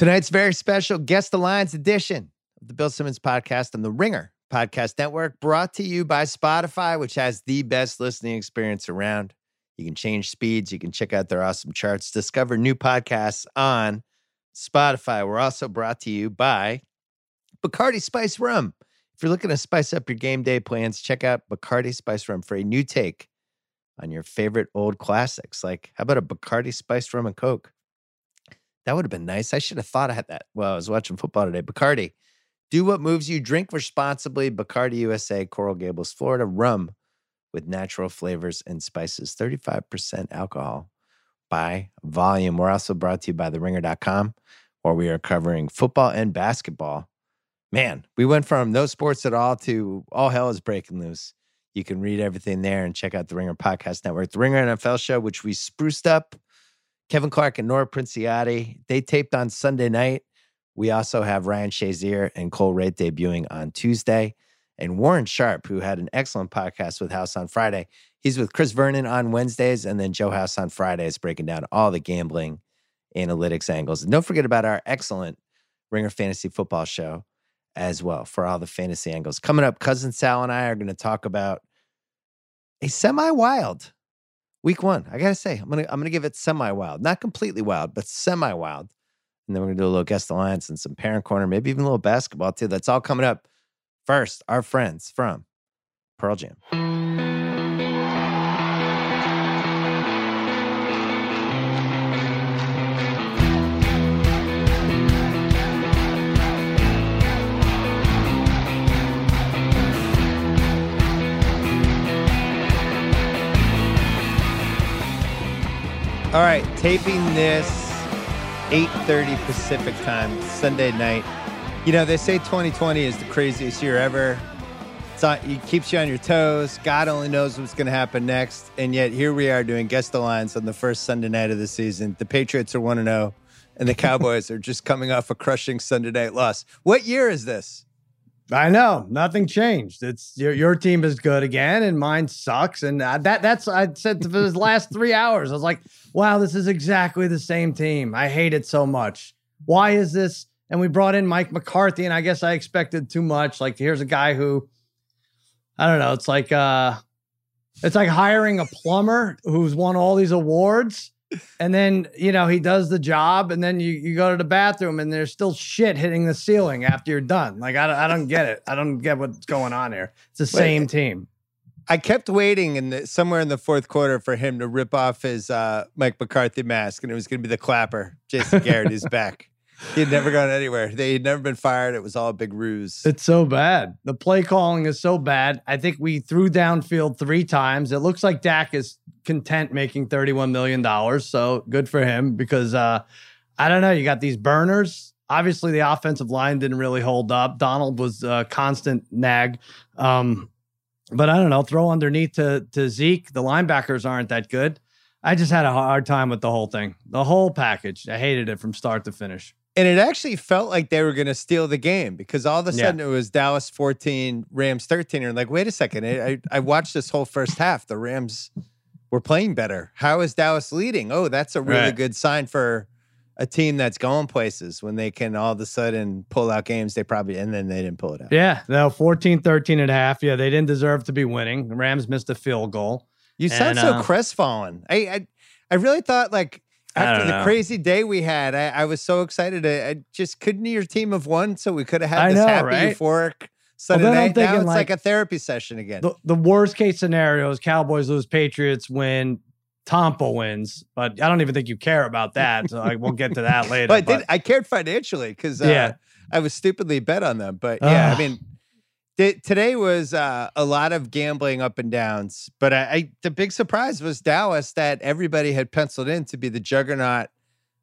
Tonight's very special Guess the Lines edition of the Bill Simmons podcast on the Ringer Podcast Network, brought to you by Spotify, which has the best listening experience around. You can change speeds, you can check out their awesome charts, discover new podcasts on Spotify. We're also brought to you by Bacardi Spice Rum. If you're looking to spice up your game day plans, check out Bacardi Spice Rum for a new take on your favorite old classics. Like, how about a Bacardi Spice Rum and Coke? That would have been nice. I should have thought I had that while I was watching football today. Bacardi, do what moves you. Drink responsibly. Bacardi USA, Coral Gables, Florida. Rum with natural flavors and spices. 35% alcohol by volume. We're also brought to you by theringer.com, where we are covering football and basketball. Man, we went from no sports at all to all hell is breaking loose. You can read everything there and check out the Ringer Podcast Network, the Ringer NFL show, which we spruced up Kevin Clark and Nora Princiotti, they taped on Sunday night. We also have Ryan Shazier and Cole Wright debuting on Tuesday. And Warren Sharp, who had an excellent podcast with House on Friday. He's with Chris Vernon on Wednesdays, and then Joe House on Fridays, breaking down all the gambling analytics angles. And don't forget about our excellent Ringer Fantasy Football show as well for all the fantasy angles. Coming up, Cousin Sal and I are going to talk about a semi wild week one, I gotta say, I'm gonna I'm gonna give it semi wild, not completely wild, but semi wild. And then we're gonna do a little guess the lines and some parent corner, maybe even a little basketball too. That's all coming up. First, our friends from Pearl Jam. All right, taping this 8:30 Pacific time Sunday night. You know, they say 2020 is the craziest year ever. It's it keeps you on your toes. God only knows what's going to happen next. And yet here we are doing guess the lines on the first Sunday night of the season. The Patriots are 1 0 and the Cowboys are just coming off a crushing Sunday night loss. What year is this? I know nothing changed. It's your your team is good again, and mine sucks. And uh, that that's I said for the last three hours. I was like, wow, this is exactly the same team. I hate it so much. Why is this? And we brought in Mike McCarthy, and I guess I expected too much. Like, here's a guy who, I don't know. It's like uh, it's like hiring a plumber who's won all these awards and then you know he does the job and then you, you go to the bathroom and there's still shit hitting the ceiling after you're done like i, don't, I don't get it i don't get what's going on here it's the same team I kept waiting in the, somewhere in the fourth quarter for him to rip off his uh, Mike McCarthy mask, and it was going to be the clapper. Jason Garrett is back. He had never gone anywhere. They had never been fired. It was all a big ruse. It's so bad. The play calling is so bad. I think we threw downfield three times. It looks like Dak is content making $31 million. So good for him because uh, I don't know. You got these burners. Obviously, the offensive line didn't really hold up. Donald was a constant nag. Um, but I don't know. Throw underneath to, to Zeke. The linebackers aren't that good. I just had a hard time with the whole thing, the whole package. I hated it from start to finish. And it actually felt like they were going to steal the game because all of a sudden yeah. it was Dallas 14, Rams 13. And like, wait a second. I, I watched this whole first half. The Rams were playing better. How is Dallas leading? Oh, that's a really right. good sign for a team that's going places when they can all of a sudden pull out games they probably and then they didn't pull it out. Yeah, no 14 13 and a half. Yeah, they didn't deserve to be winning. The Rams missed a field goal. You sound and, so uh, crestfallen. I, I I really thought like after the crazy day we had, I, I was so excited. I, I, just couldn't your team have won so we could have had this know, happy right? euphoric Sunday well, night. Now it's like, like, a therapy session again. The, the worst case scenario is Cowboys lose, Patriots win, Tampa wins, but I don't even think you care about that. So I, we'll get to that later. but I, did, I cared financially because uh, yeah. I was stupidly bet on them. But yeah, uh, I mean, th- today was uh, a lot of gambling up and downs. But I, I, the big surprise was Dallas that everybody had penciled in to be the juggernaut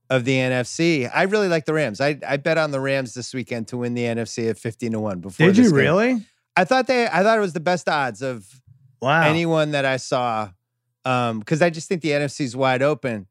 of the NFC. I really like the Rams. I, I bet on the Rams this weekend to win the NFC at fifteen to one. Before did you game. really? I thought they. I thought it was the best odds of wow. anyone that I saw because um, I just think the NFC is wide open.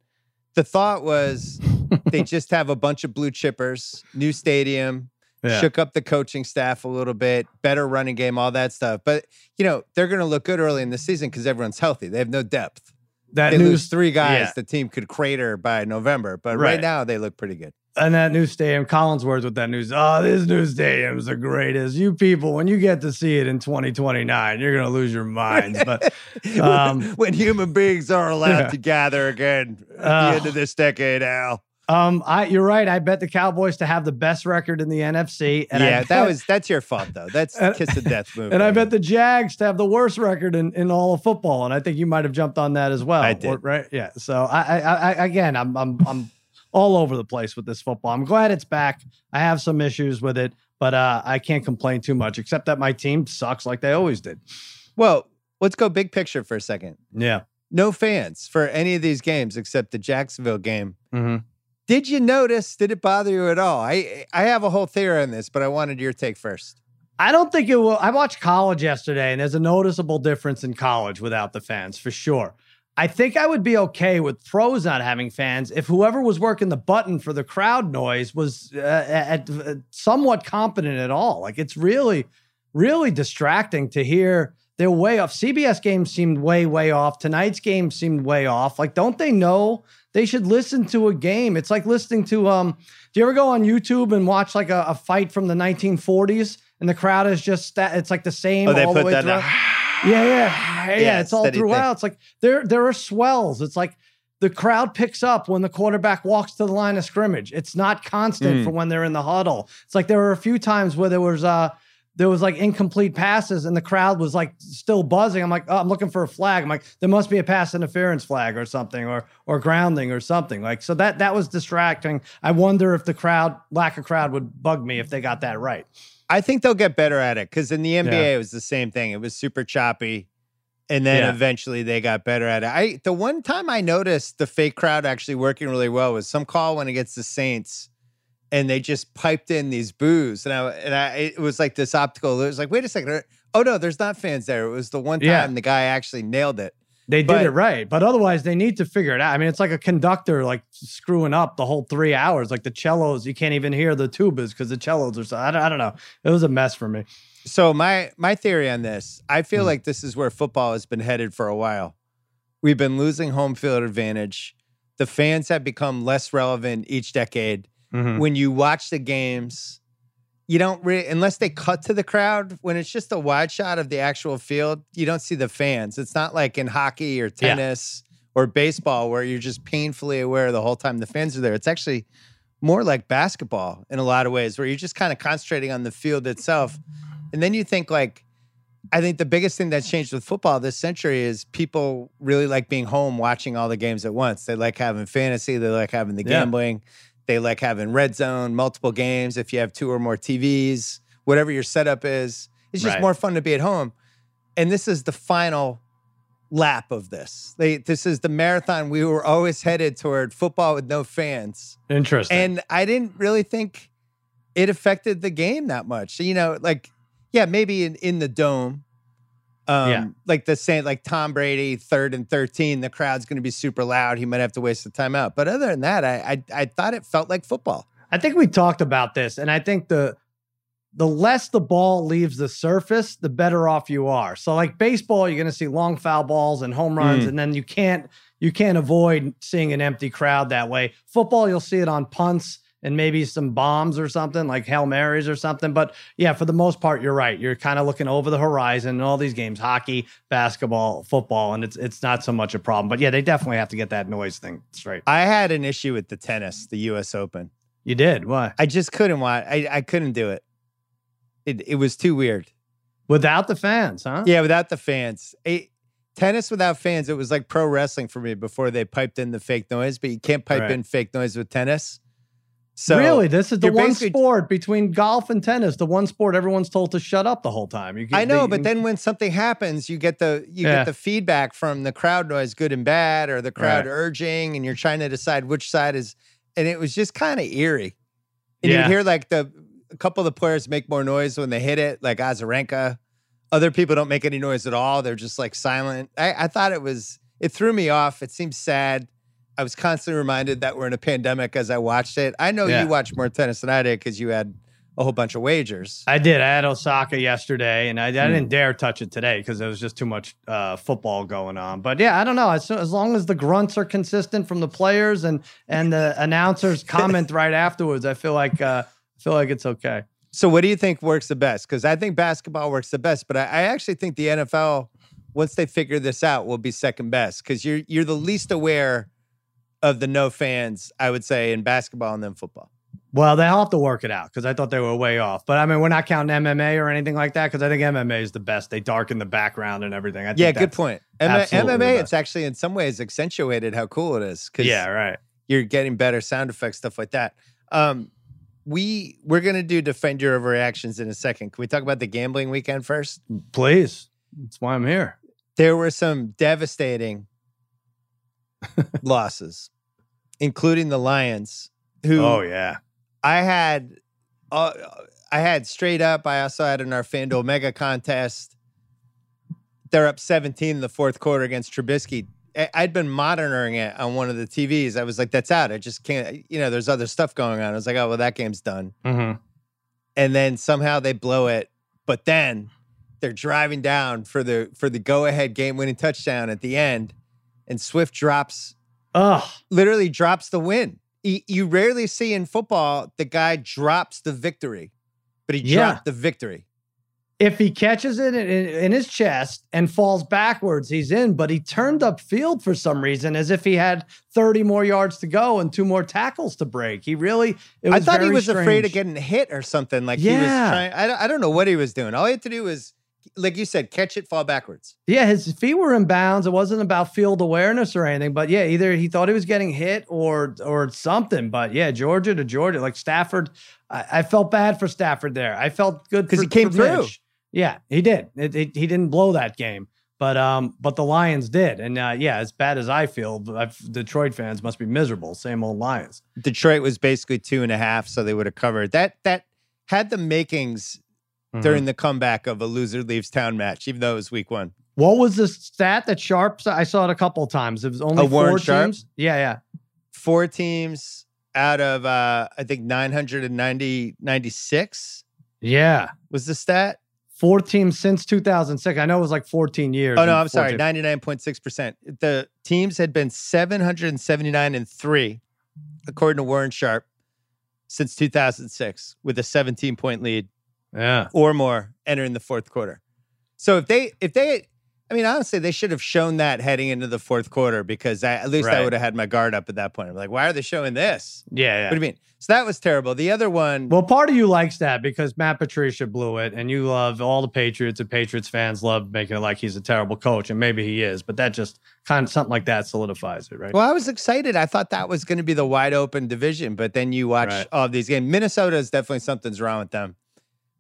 The thought was they just have a bunch of blue chippers, new stadium, yeah. shook up the coaching staff a little bit, better running game, all that stuff. But you know they're going to look good early in the season because everyone's healthy. They have no depth. That they news, lose three guys, yeah. the team could crater by November. But right. right now they look pretty good. And that new stadium, Collinsworth with that news. Oh, this new stadium's the greatest. You people, when you get to see it in 2029, you're gonna lose your minds. But um, when human beings are allowed yeah. to gather again at uh, the end of this decade, Al. Um, I you're right. I bet the Cowboys to have the best record in the NFC. And yeah, bet, that was that's your fault though. That's and, kiss of death move. And I bet the Jags to have the worst record in, in all of football. And I think you might have jumped on that as well. I did. right? Yeah. So I, I, I again, I'm I'm I'm all over the place with this football. I'm glad it's back. I have some issues with it, but uh, I can't complain too much, except that my team sucks like they always did. Well, let's go big picture for a second. Yeah. No fans for any of these games except the Jacksonville game. Mm-hmm. Did you notice? Did it bother you at all? I I have a whole theory on this, but I wanted your take first. I don't think it will. I watched college yesterday, and there's a noticeable difference in college without the fans for sure. I think I would be okay with pros not having fans if whoever was working the button for the crowd noise was uh, at, at, somewhat competent at all. Like it's really, really distracting to hear they're way off. CBS games seemed way, way off. Tonight's game seemed way off. Like, don't they know they should listen to a game. It's like listening to um. Do you ever go on YouTube and watch like a, a fight from the 1940s and the crowd is just that? It's like the same. Oh, they all put the way that. Throughout. Yeah, yeah, yeah, yeah. It's all throughout. Thing. It's like there there are swells. It's like the crowd picks up when the quarterback walks to the line of scrimmage. It's not constant mm. for when they're in the huddle. It's like there were a few times where there was uh there was like incomplete passes and the crowd was like still buzzing. I'm like, oh, I'm looking for a flag. I'm like, there must be a pass interference flag or something or or grounding or something. Like so that that was distracting. I wonder if the crowd lack of crowd would bug me if they got that right. I think they'll get better at it because in the NBA yeah. it was the same thing. It was super choppy. And then yeah. eventually they got better at it. I the one time I noticed the fake crowd actually working really well was some call when against the Saints and they just piped in these boos, and I and I it was like this optical. It was like, wait a second, oh no, there's not fans there. It was the one time yeah. the guy actually nailed it. They but, did it right, but otherwise they need to figure it out. I mean, it's like a conductor like screwing up the whole three hours. Like the cellos, you can't even hear the tubas because the cellos are so. I don't, I don't know. It was a mess for me. So my my theory on this, I feel mm. like this is where football has been headed for a while. We've been losing home field advantage. The fans have become less relevant each decade mm-hmm. when you watch the games, you don't really, unless they cut to the crowd, when it's just a wide shot of the actual field, you don't see the fans. It's not like in hockey or tennis yeah. or baseball where you're just painfully aware the whole time the fans are there. It's actually more like basketball in a lot of ways where you're just kind of concentrating on the field itself. And then you think like, I think the biggest thing that's changed with football this century is people really like being home watching all the games at once. They like having fantasy, they like having the gambling. Yeah. They like having red zone, multiple games. If you have two or more TVs, whatever your setup is, it's just right. more fun to be at home. And this is the final lap of this. They, this is the marathon we were always headed toward football with no fans. Interesting. And I didn't really think it affected the game that much. You know, like, yeah, maybe in, in the dome, um, yeah. like the same, like Tom Brady, third and 13, the crowd's going to be super loud. He might have to waste the time out. But other than that, I, I, I thought it felt like football. I think we talked about this, and I think the the less the ball leaves the surface, the better off you are. So, like baseball, you're going to see long foul balls and home runs, mm. and then you can't you can't avoid seeing an empty crowd that way. Football, you'll see it on punts and maybe some bombs or something like Hail Marys or something. But yeah, for the most part, you're right. You're kind of looking over the horizon in all these games, hockey, basketball, football, and it's it's not so much a problem. But yeah, they definitely have to get that noise thing straight. I had an issue with the tennis, the US Open. You did? Why? I just couldn't watch. I, I couldn't do it. It it was too weird. Without the fans, huh? Yeah, without the fans. It, tennis without fans, it was like pro wrestling for me before they piped in the fake noise, but you can't pipe right. in fake noise with tennis. So really, this is the one sport between golf and tennis, the one sport everyone's told to shut up the whole time. You, I know, they, but then when something happens, you get the you yeah. get the feedback from the crowd noise, good and bad, or the crowd right. urging, and you're trying to decide which side is. And it was just kind of eerie. And yeah. you hear like the a couple of the players make more noise when they hit it, like Azarenka. Other people don't make any noise at all; they're just like silent. I, I thought it was it threw me off. It seems sad. I was constantly reminded that we're in a pandemic as I watched it. I know yeah. you watched more tennis than I did because you had a whole bunch of wagers. I did. I had Osaka yesterday, and I, I Hmm. didn't dare touch it today because there was just too much uh, football going on. But yeah, I don't know. As, as long as the grunts are consistent from the players and and the announcers comment right afterwards, I feel like uh, I feel like it's okay. So, what do you think works the best? Because I think basketball works the best, but I, I actually think the NFL, once they figure this out, will be second best because you're you're the least aware of the no fans, I would say, in basketball and then football. Well, they'll have to work it out because I thought they were way off. But I mean, we're not counting MMA or anything like that because I think MMA is the best. They darken the background and everything. I think Yeah, good point. M- MMA, it's actually in some ways accentuated how cool it is because Yeah, right. you're getting better sound effects, stuff like that. Um, we we're gonna do defend your overreactions in a second. Can we talk about the gambling weekend first? Please, that's why I'm here. There were some devastating losses, including the Lions, who Oh yeah. I had. Uh, I had straight up. I also had in our FanDuel Mega contest. They're up 17 in the fourth quarter against Trubisky. I- I'd been monitoring it on one of the TVs. I was like, "That's out. I just can't." You know, there's other stuff going on. I was like, "Oh well, that game's done." Mm-hmm. And then somehow they blow it, but then they're driving down for the for the go ahead game winning touchdown at the end, and Swift drops literally drops the win. You rarely see in football the guy drops the victory, but he Yeah. dropped the victory. if he catches it in, in his chest and falls backwards, he's in. But he turned up field for some reason, as if he had 30 more yards to go and two more tackles to break. He really, it was I thought he was afraid of getting hit or something. Like he was Yeah. trying. I don't, I don't know what he was doing. All he had to do was, like you said, catch it, fall backwards. Yeah, his feet were in bounds. It wasn't about field awareness or anything, but yeah, either he thought he was getting hit or or something. But yeah, Georgia to Georgia, like Stafford, I, I felt bad for Stafford there. I felt good because he came for through. Mitch. Yeah, he did. It, it- he didn't blow that game, but um, but the Lions did, and uh, yeah, as bad as I feel, I've, Detroit fans must be miserable. Same old Lions. Detroit was basically two and a half, so they would have covered that. That had the makings Mm-hmm. during the comeback of a loser leaves town match, even though it was week one. What was the stat that Sharp? I saw it a couple of times. It was only Oh, Warren four Sharp? teams. Yeah, yeah. Four teams out of uh, I think 990, 96 Yeah. was the stat. Four teams since 2006. I know it was like 14 years. Oh no, I'm sorry, ninety nine point six percent. The teams had been seven hundred and seventy nine and three, according to Warren Sharp, since two thousand six, with a seventeen point lead Yeah. or more entering the fourth quarter. So if they if they, I mean honestly, they should have shown that heading into the fourth quarter because I, at least I would have had my guard up at that point. I'm like, why are they showing this? Yeah. yeah. What do you mean? So that was terrible. The other one, Well, part of you likes that because Matt Patricia blew it, and you love all the Patriots, and Patriots fans love making it like he's a terrible coach, and maybe he is, but that just kind of something like that solidifies it, right? Well, I was excited. I thought that was going to be the wide open division, but then you watch Right. all of these games. Minnesota is definitely something's wrong with them,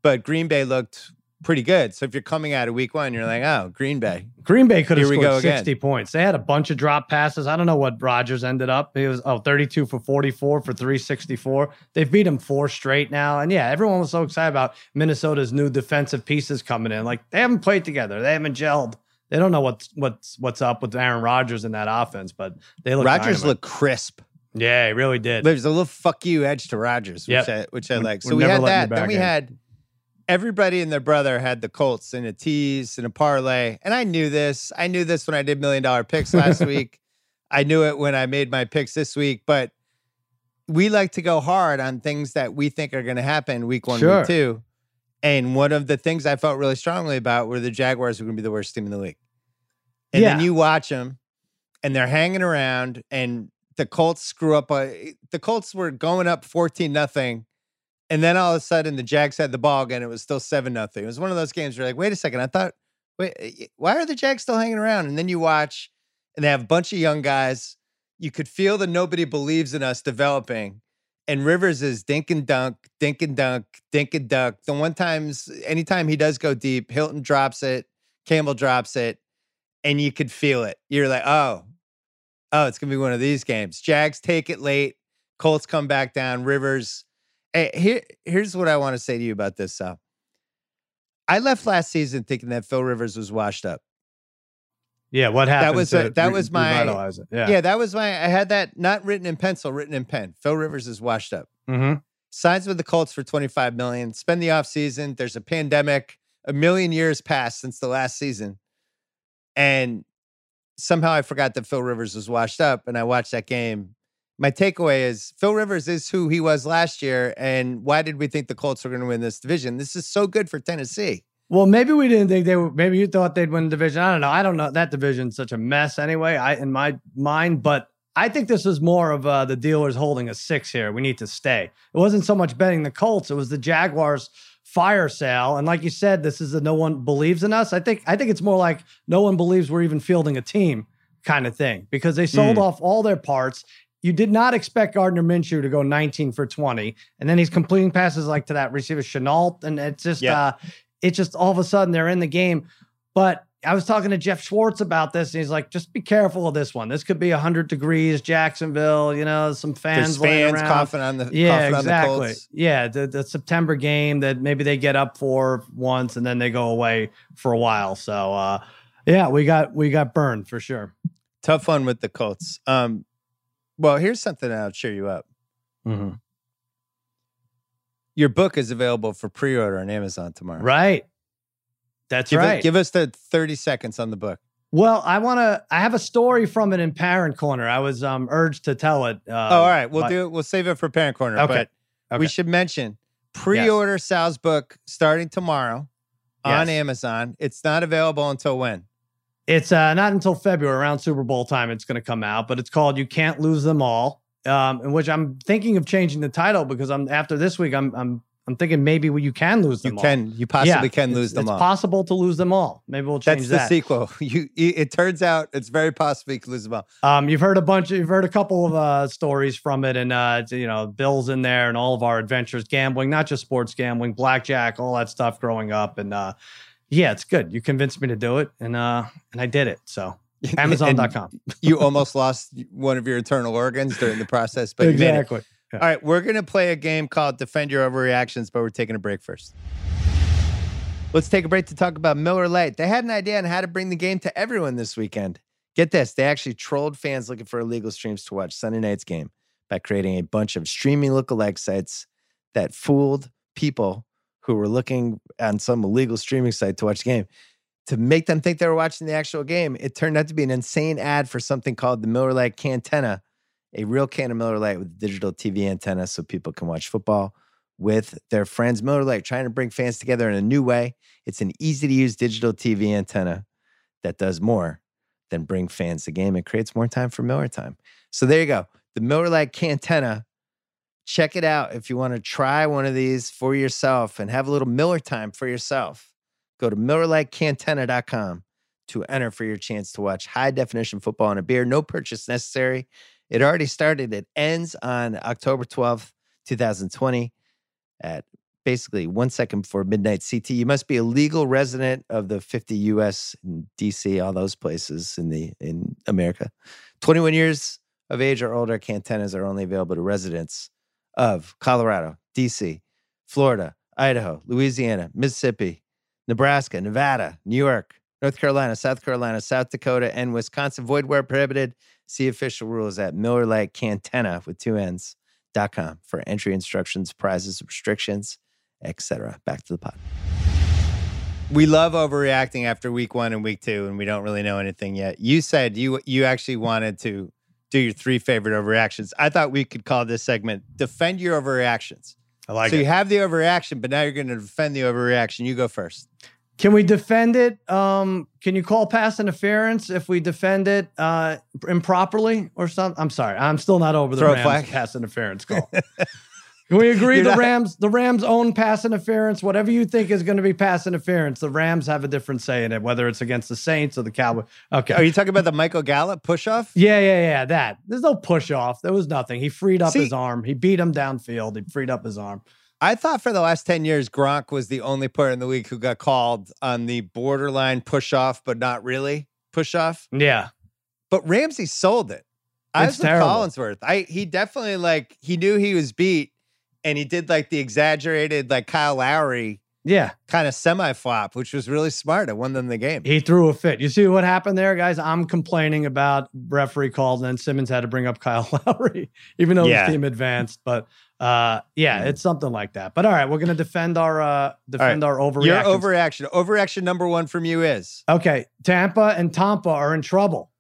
but Green Bay looked pretty good. So if you're coming out of week one, you're like, oh, Green Bay. Green Bay could have scored go again. 60 points. They had a bunch of drop passes. I don't know what Rodgers ended up. He was oh 32 for 44 for 364. They've beat him four straight now. And yeah, everyone was so excited about Minnesota's new defensive pieces coming in. Like they haven't played together. They haven't gelled. They don't know what's what's what's up with Aaron Rodgers in that offense, but they look Rodgers looked crisp. Yeah, he really did. There's a little fuck you edge to Rodgers, which Yep. I which I We're- like. So we had that. Then we had everybody and their brother had the Colts in a tease and a parlay. And I knew this. I knew this when I did million dollar picks last week. I knew it when I made my picks this week, but we like to go hard on things that we think are going to happen week one, Sure. week two. And one of the things I felt really strongly about were the Jaguars were going to be the worst team in the league. And then you watch them and they're hanging around and the Colts screw up. A, the Colts were going up 14 nothing. And then all of a sudden the Jags had the ball again. It was still 7 nothing. It was one of those games where you're like, wait a second. I thought, wait, eh, why are the Jags still hanging around? And then you watch and they have a bunch of young guys. You could feel that nobody believes in us developing. And Rivers is dink and dunk, dink and dunk, dink and dunk. The one times, anytime he does go deep, Hilton drops it, Campbell drops it, and you could feel it. You're like, oh, oh, it's gonna be one of these games. Jags take it late, Colts come back down, Rivers. Hey, here, here's what I want to say to you about this, Sal. I left last season thinking that Phil Rivers was washed up. yeah, what happened? was to a- that re- was my- it? Yeah. Yeah. that was my I had that not written in pencil, written in pen. Phil Rivers is washed up. hmm signs with the Colts for 25 million, spend the offseason. There's a pandemic, a million years passed since the last season. And somehow I forgot that Phil Rivers was washed up and I watched that game. My takeaway is Phil Rivers is who he was last year. And why did we think the Colts were going to win this division? This is so good for Tennessee. Well, maybe we didn't think they were. Maybe you thought they'd win the division. I don't know. I don't know. That division's such a mess anyway. I in my mind, but I think this is more of uh, the dealers holding a six here. We need to stay. It wasn't so much betting the Colts; it was the Jaguars fire sale. And like you said, this is a no one believes in us. I think I think it's more like no one believes we're even fielding a team kind of thing because they sold mm. off all their parts. You did not expect Gardner Minshew to go 19 for 20, and then he's completing passes like to that receiver Shenault, and it's just yeah. uh, it's just all of a sudden they're in the game. But I was talking to Jeff Schwartz about this, and he's like, "Just be careful of this one. This could be hundred degrees, Jacksonville. You know, some fans, There's fans coughing on the yeah, exactly. The yeah, the, the September game that maybe they get up for once and then they go away for a while. So, uh, yeah, we got we got burned for sure. Tough one with the Colts. Um, well, here's something that'll cheer you up. Mm-hmm. Your book is available for pre-order on Amazon tomorrow. Right. That's give right. It, give us the 30 seconds on the book. Well, I want to. I have a story from it in Parent Corner. I was um, urged to tell it. Uh, oh, all right. We'll but, do it. We'll save it for Parent Corner. Okay. But okay. we should mention pre-order yes. Sal's book starting tomorrow yes. on Amazon. It's not available until when? It's uh, not until February, around Super Bowl time. It's going to come out, but it's called "You Can't Lose Them All." Um, in which I'm thinking of changing the title because I'm after this week. I'm I'm I'm thinking maybe you can lose them. You can. You possibly yeah, can lose them it's all. It's possible to lose them all. Maybe we'll change that. That's the sequel. You. It turns out it's very possible you can lose them all. Um, you've heard a bunch. You've heard a couple of uh, stories from it, and uh, you know, Bill's in there, and all of our adventures, gambling, not just sports gambling, blackjack, all that stuff growing up, and uh, yeah, it's good. You convinced me to do it, and uh, and I did it. So Amazon.com. you almost lost one of your internal organs during the process, but exactly. Yeah. All right, we're going to play a game called Defend Your Overreactions, but we're taking a break first. Let's take a break to talk about Miller Lite. They had an idea on how to bring the game to everyone this weekend. Get this, they actually trolled fans looking for illegal streams to watch Sunday night's game by creating a bunch of streaming lookalike sites that fooled people who were looking on some illegal streaming site to watch the game to make them think they were watching the actual game. It turned out to be an insane ad for something called the Miller Lite Cantenna, a real can of Miller Lite with a digital TV antenna so people can watch football with their friends. Miller Lite trying to bring fans together in a new way. It's an easy to use digital TV antenna that does more than bring fans to game. It creates more time for Miller time. So there you go. The Miller Lite Cantenna. Check it out if you want to try one of these for yourself and have a little Miller time for yourself. Go to MillerLiteCantenna.com to enter for your chance to watch high definition football on a beer. No purchase necessary. It already started. It ends on October 12th, 2020 at basically one second before midnight CT. You must be a legal resident of the 50 US and DC, all those places in the in America. 21 years of age or older, cantennas are only available to residents of Colorado, DC, Florida, Idaho, Louisiana, Mississippi, Nebraska, Nevada, New York, North Carolina, South Carolina, South Dakota, and Wisconsin. Void where prohibited. See official rules at Miller Lite Cantenna with two N's dot com for entry instructions, prizes, restrictions, etc. Back to the pod. We love overreacting after week one and week two, and we don't really know anything yet. You said you you actually wanted to do your three favorite overreactions. I thought we could call this segment "Defend Your Overreactions." I like it. so it. you have the overreaction, but now you're going to defend the overreaction. You go first. Can we defend it? Um, can you call pass interference if we defend it uh, improperly or something? I'm sorry, I'm still not over the Throw Rams pass interference call. Can we agree the not- Rams the Rams own pass interference? Whatever you think is going to be pass interference, the Rams have a different say in it, whether it's against the Saints or the Cowboys. Okay. Are you talking about the Michael Gallup push off? Yeah, yeah, yeah. That. There's no push off. There was nothing. He freed up See, his arm. He beat him downfield. He freed up his arm. I thought for the last 10 years, Gronk was the only player in the league who got called on the borderline push off, but not really push off. Yeah. But Ramsey sold it. I it's was terrible. Collinsworth. I he definitely like he knew he was beat and he did like the exaggerated like Kyle Lowry yeah. Kind of semi flop, which was really smart. It won them the game. He threw a fit. You see what happened there, guys? I'm complaining about referee calls, and then Simmons had to bring up Kyle Lowry, even though yeah. his team advanced. But Uh, yeah, Mm. it's something like that. But all right, we're gonna defend our uh defend our overreaction. Your overreaction. Overreaction number one from you is Okay, Tampa and Tampa are in trouble.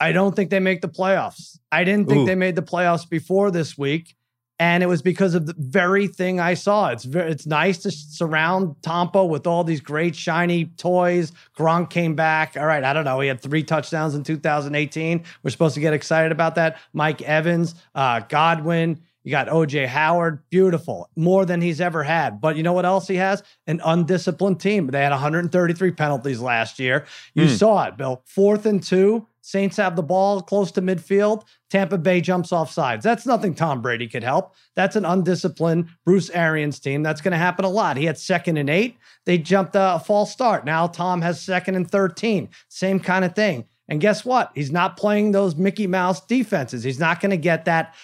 I don't think they make the playoffs. I didn't think Ooh. they made the playoffs before this week, and it was because of the very thing I saw. It's very, it's nice to surround Tampa with all these great shiny toys. Gronk came back. All right, I don't know. He had three touchdowns in 2018. We're supposed to get excited about that. Mike Evans, uh, Godwin. You got OJ Howard, beautiful, more than he's ever had. But you know what else he has? An undisciplined team. They had 133 penalties last year. You Hmm. saw it, Bill. Fourth and two, Saints have the ball close to midfield. Tampa Bay jumps off sides. That's nothing Tom Brady could help. That's an undisciplined Bruce Arians team. That's going to happen a lot. He had second and eight. They jumped a false start. Now Tom has second and 13. Same kind of thing. And guess what? He's not playing those Mickey Mouse defenses. He's not going to get that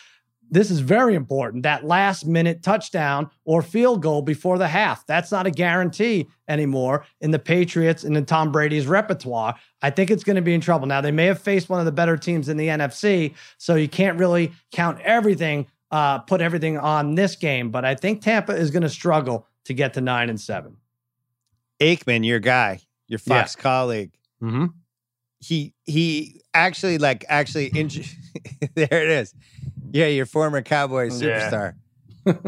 this is very important that last minute touchdown or field goal before the half. That's not a guarantee anymore in the Patriots and in Tom Brady's repertoire. I think it's going to be in trouble. Now, they may have faced one of the better teams in the NFC, so you can't really count everything, uh, put everything on this game, but I think Tampa is going to struggle to get to nine and 7 Aikman, your guy, your Yeah. Fox colleague. Mm-hmm. He he actually like actually injured. there it is. Yeah, your former Cowboy Yeah. superstar.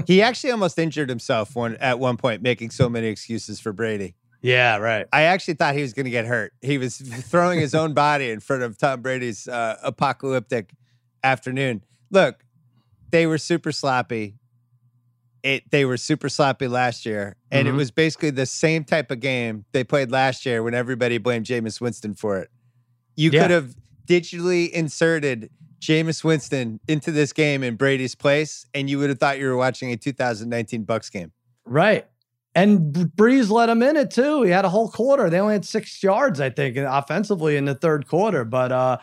he actually almost injured himself one at one point, making so many excuses for Brady. Yeah, right. I actually thought he was going to get hurt. He was throwing his own body in front of Tom Brady's uh, apocalyptic afternoon. Look, they were super sloppy. It they were super sloppy last year, and it Mhm. was basically the same type of game they played last year when everybody blamed Jameis Winston for it. You Yeah. could have digitally inserted Jameis Winston into this game in Brady's place, and you would have thought you were watching a 2019 Bucs game. Right. And Brees let him in it too. He had a whole quarter. They only had six yards, I think, offensively in the third quarter, but uh,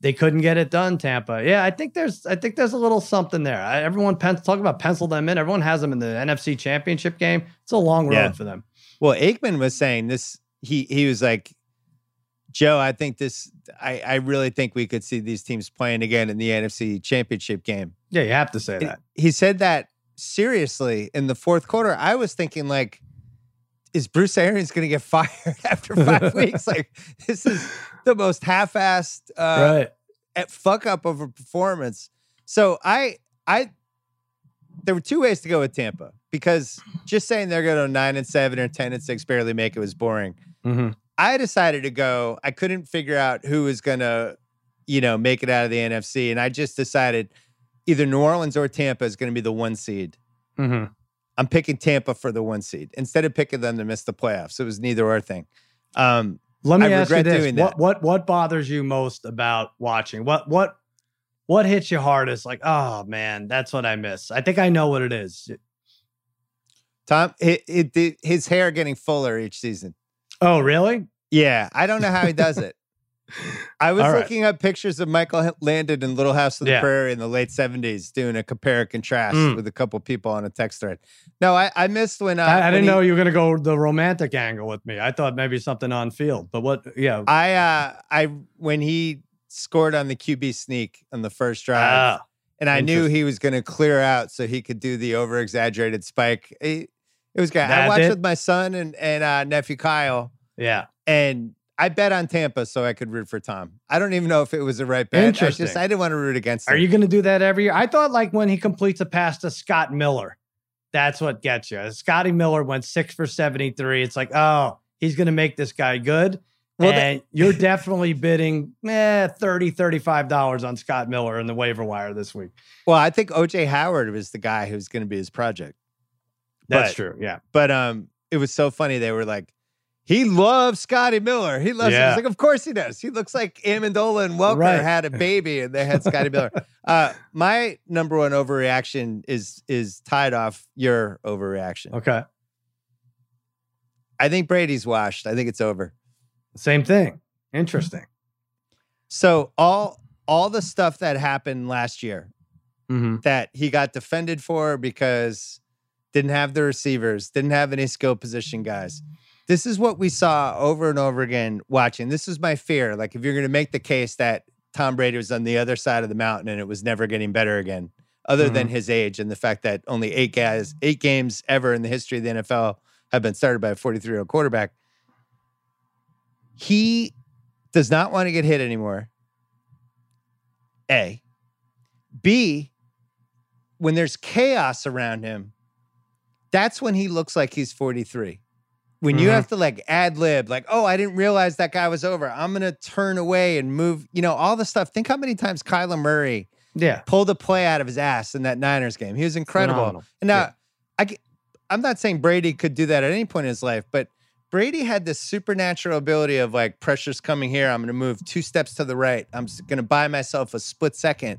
they couldn't get it done. Tampa. Yeah, I think there's, I think there's a little something there. I, everyone pen, talk about pencil them in. Everyone has them in the NFC Championship game. It's a long road Yeah. for them. Well, Aikman was saying this. He he was like, Joe, I think this. I I really think we could see these teams playing again in the NFC Championship game. Yeah, you have to say that. He said that seriously in the fourth quarter. I was thinking like, is Bruce Arians going to get fired after five weeks? Like this is the most half-assed uh, right. fuck up of a performance. So I I there were two ways to go with Tampa because just saying they're going to nine and seven or ten and six barely make it was boring. Mhm. I decided to go. I couldn't figure out who was going to, you know, make it out of the NFC, and I just decided either New Orleans or Tampa is going to be the one seed. Mhm. I'm picking Tampa for the one seed instead of picking them to miss the playoffs. It was neither or thing. Um, Let me I ask you this: doing what that. what what bothers you most about watching? What what what hits you hardest? Like, oh man, that's what I miss. I think I know what it is. Tom, it, it, it, his hair getting fuller each season. Oh, really? Yeah, I don't know how he does it. I was right. looking up pictures of Michael Landon in Little House on the Yeah. Prairie in the late seventies, doing a compare and contrast Mm. with a couple people on a text thread. No, I, I missed when uh, I, I when didn't he- know you were gonna go the romantic angle with me. I thought maybe something on field, but what? Yeah. I uh, I when he scored on the QB sneak on the first drive, Ah, and I knew he was going to clear out so he could do the over exaggerated spike. It, it was good. I watched it? with my son and and uh, nephew Kyle. yeah. and I bet on Tampa so I could root for Tom. I don't even know if it was the right bet. I Interesting. just I didn't want to root against him. Are you gonna do that every year? I thought like when he completes a pass to Scott Miller, that's what gets you. Scotty Miller went six for seventy three. It's like, oh, he's gonna make this guy good. Well, and you're definitely bidding eh, 30 $35 on Scott Miller in the waiver wire this week. well, I think OJ Howard was the guy who's going to be his project. That's But- true. Yeah. But um, it was so funny. They were like, he loves Scotty Miller. He loves him. Yeah. It's like, of course he does. He looks like Amendola and Welker Right. had a baby and they had Scotty Miller. Uh, my number one overreaction is is tied off your overreaction. Okay. I think Brady's washed. I think it's over. Same thing. Interesting. So all all the stuff that happened last year Mm-hmm. that he got defended for because didn't have the receivers, didn't have any skill position guys. Mm-hmm. This is what we saw over and over again watching. This is my fear. Like if you're going to make the case that Tom Brady was on the other side of the mountain and it was never getting better again, other than mm-hmm. his age and the fact that only eight guys, eight games ever in the history of the NFL have been started by a 43 year old quarterback. He does not want to get hit anymore. A. B. When there's chaos around him, that's when he looks like he's 43. When you Mhm. have to like ad lib, like, oh, I didn't realize that guy was over. I'm gonna turn away and move, you know, all the stuff. Think how many times Kyler Murray Yeah. pulled a play out of his ass in that Niners game. He was incredible. Phenomenal. And now, Yeah. I, I'm not saying Brady could do that at any point in his life, but Brady had this supernatural ability of like pressure's coming here. I'm going to move two steps to the right. I'm going to buy myself a split second.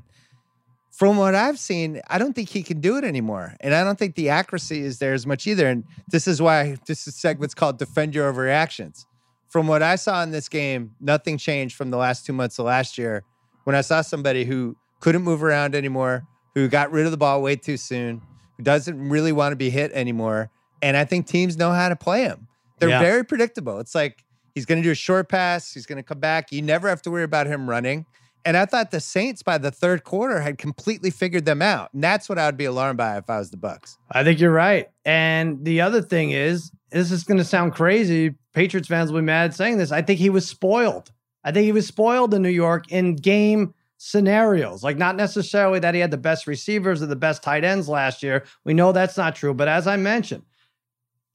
From what I've seen, I don't think he can do it anymore, and I don't think the accuracy is there as much either. And this is why this segment's called "Defend Your Overreactions." From what I saw in this game, nothing changed from the last two months of last year. When I saw somebody who couldn't move around anymore, who got rid of the ball way too soon, who doesn't really want to be hit anymore. And I think teams know how to play him. They're Yeah. very predictable. It's like he's going to do a short pass, he's going to come back. You never have to worry about him running. And I thought the Saints by the third quarter had completely figured them out. And that's what I would be alarmed by if I was the Bucs. I think you're right. And the other thing is, this is going to sound crazy. Patriots fans will be mad saying this. I think he was spoiled. I think he was spoiled in New York in game scenarios. Like, not necessarily that he had the best receivers or the best tight ends last year. We know that's not true. But as I mentioned,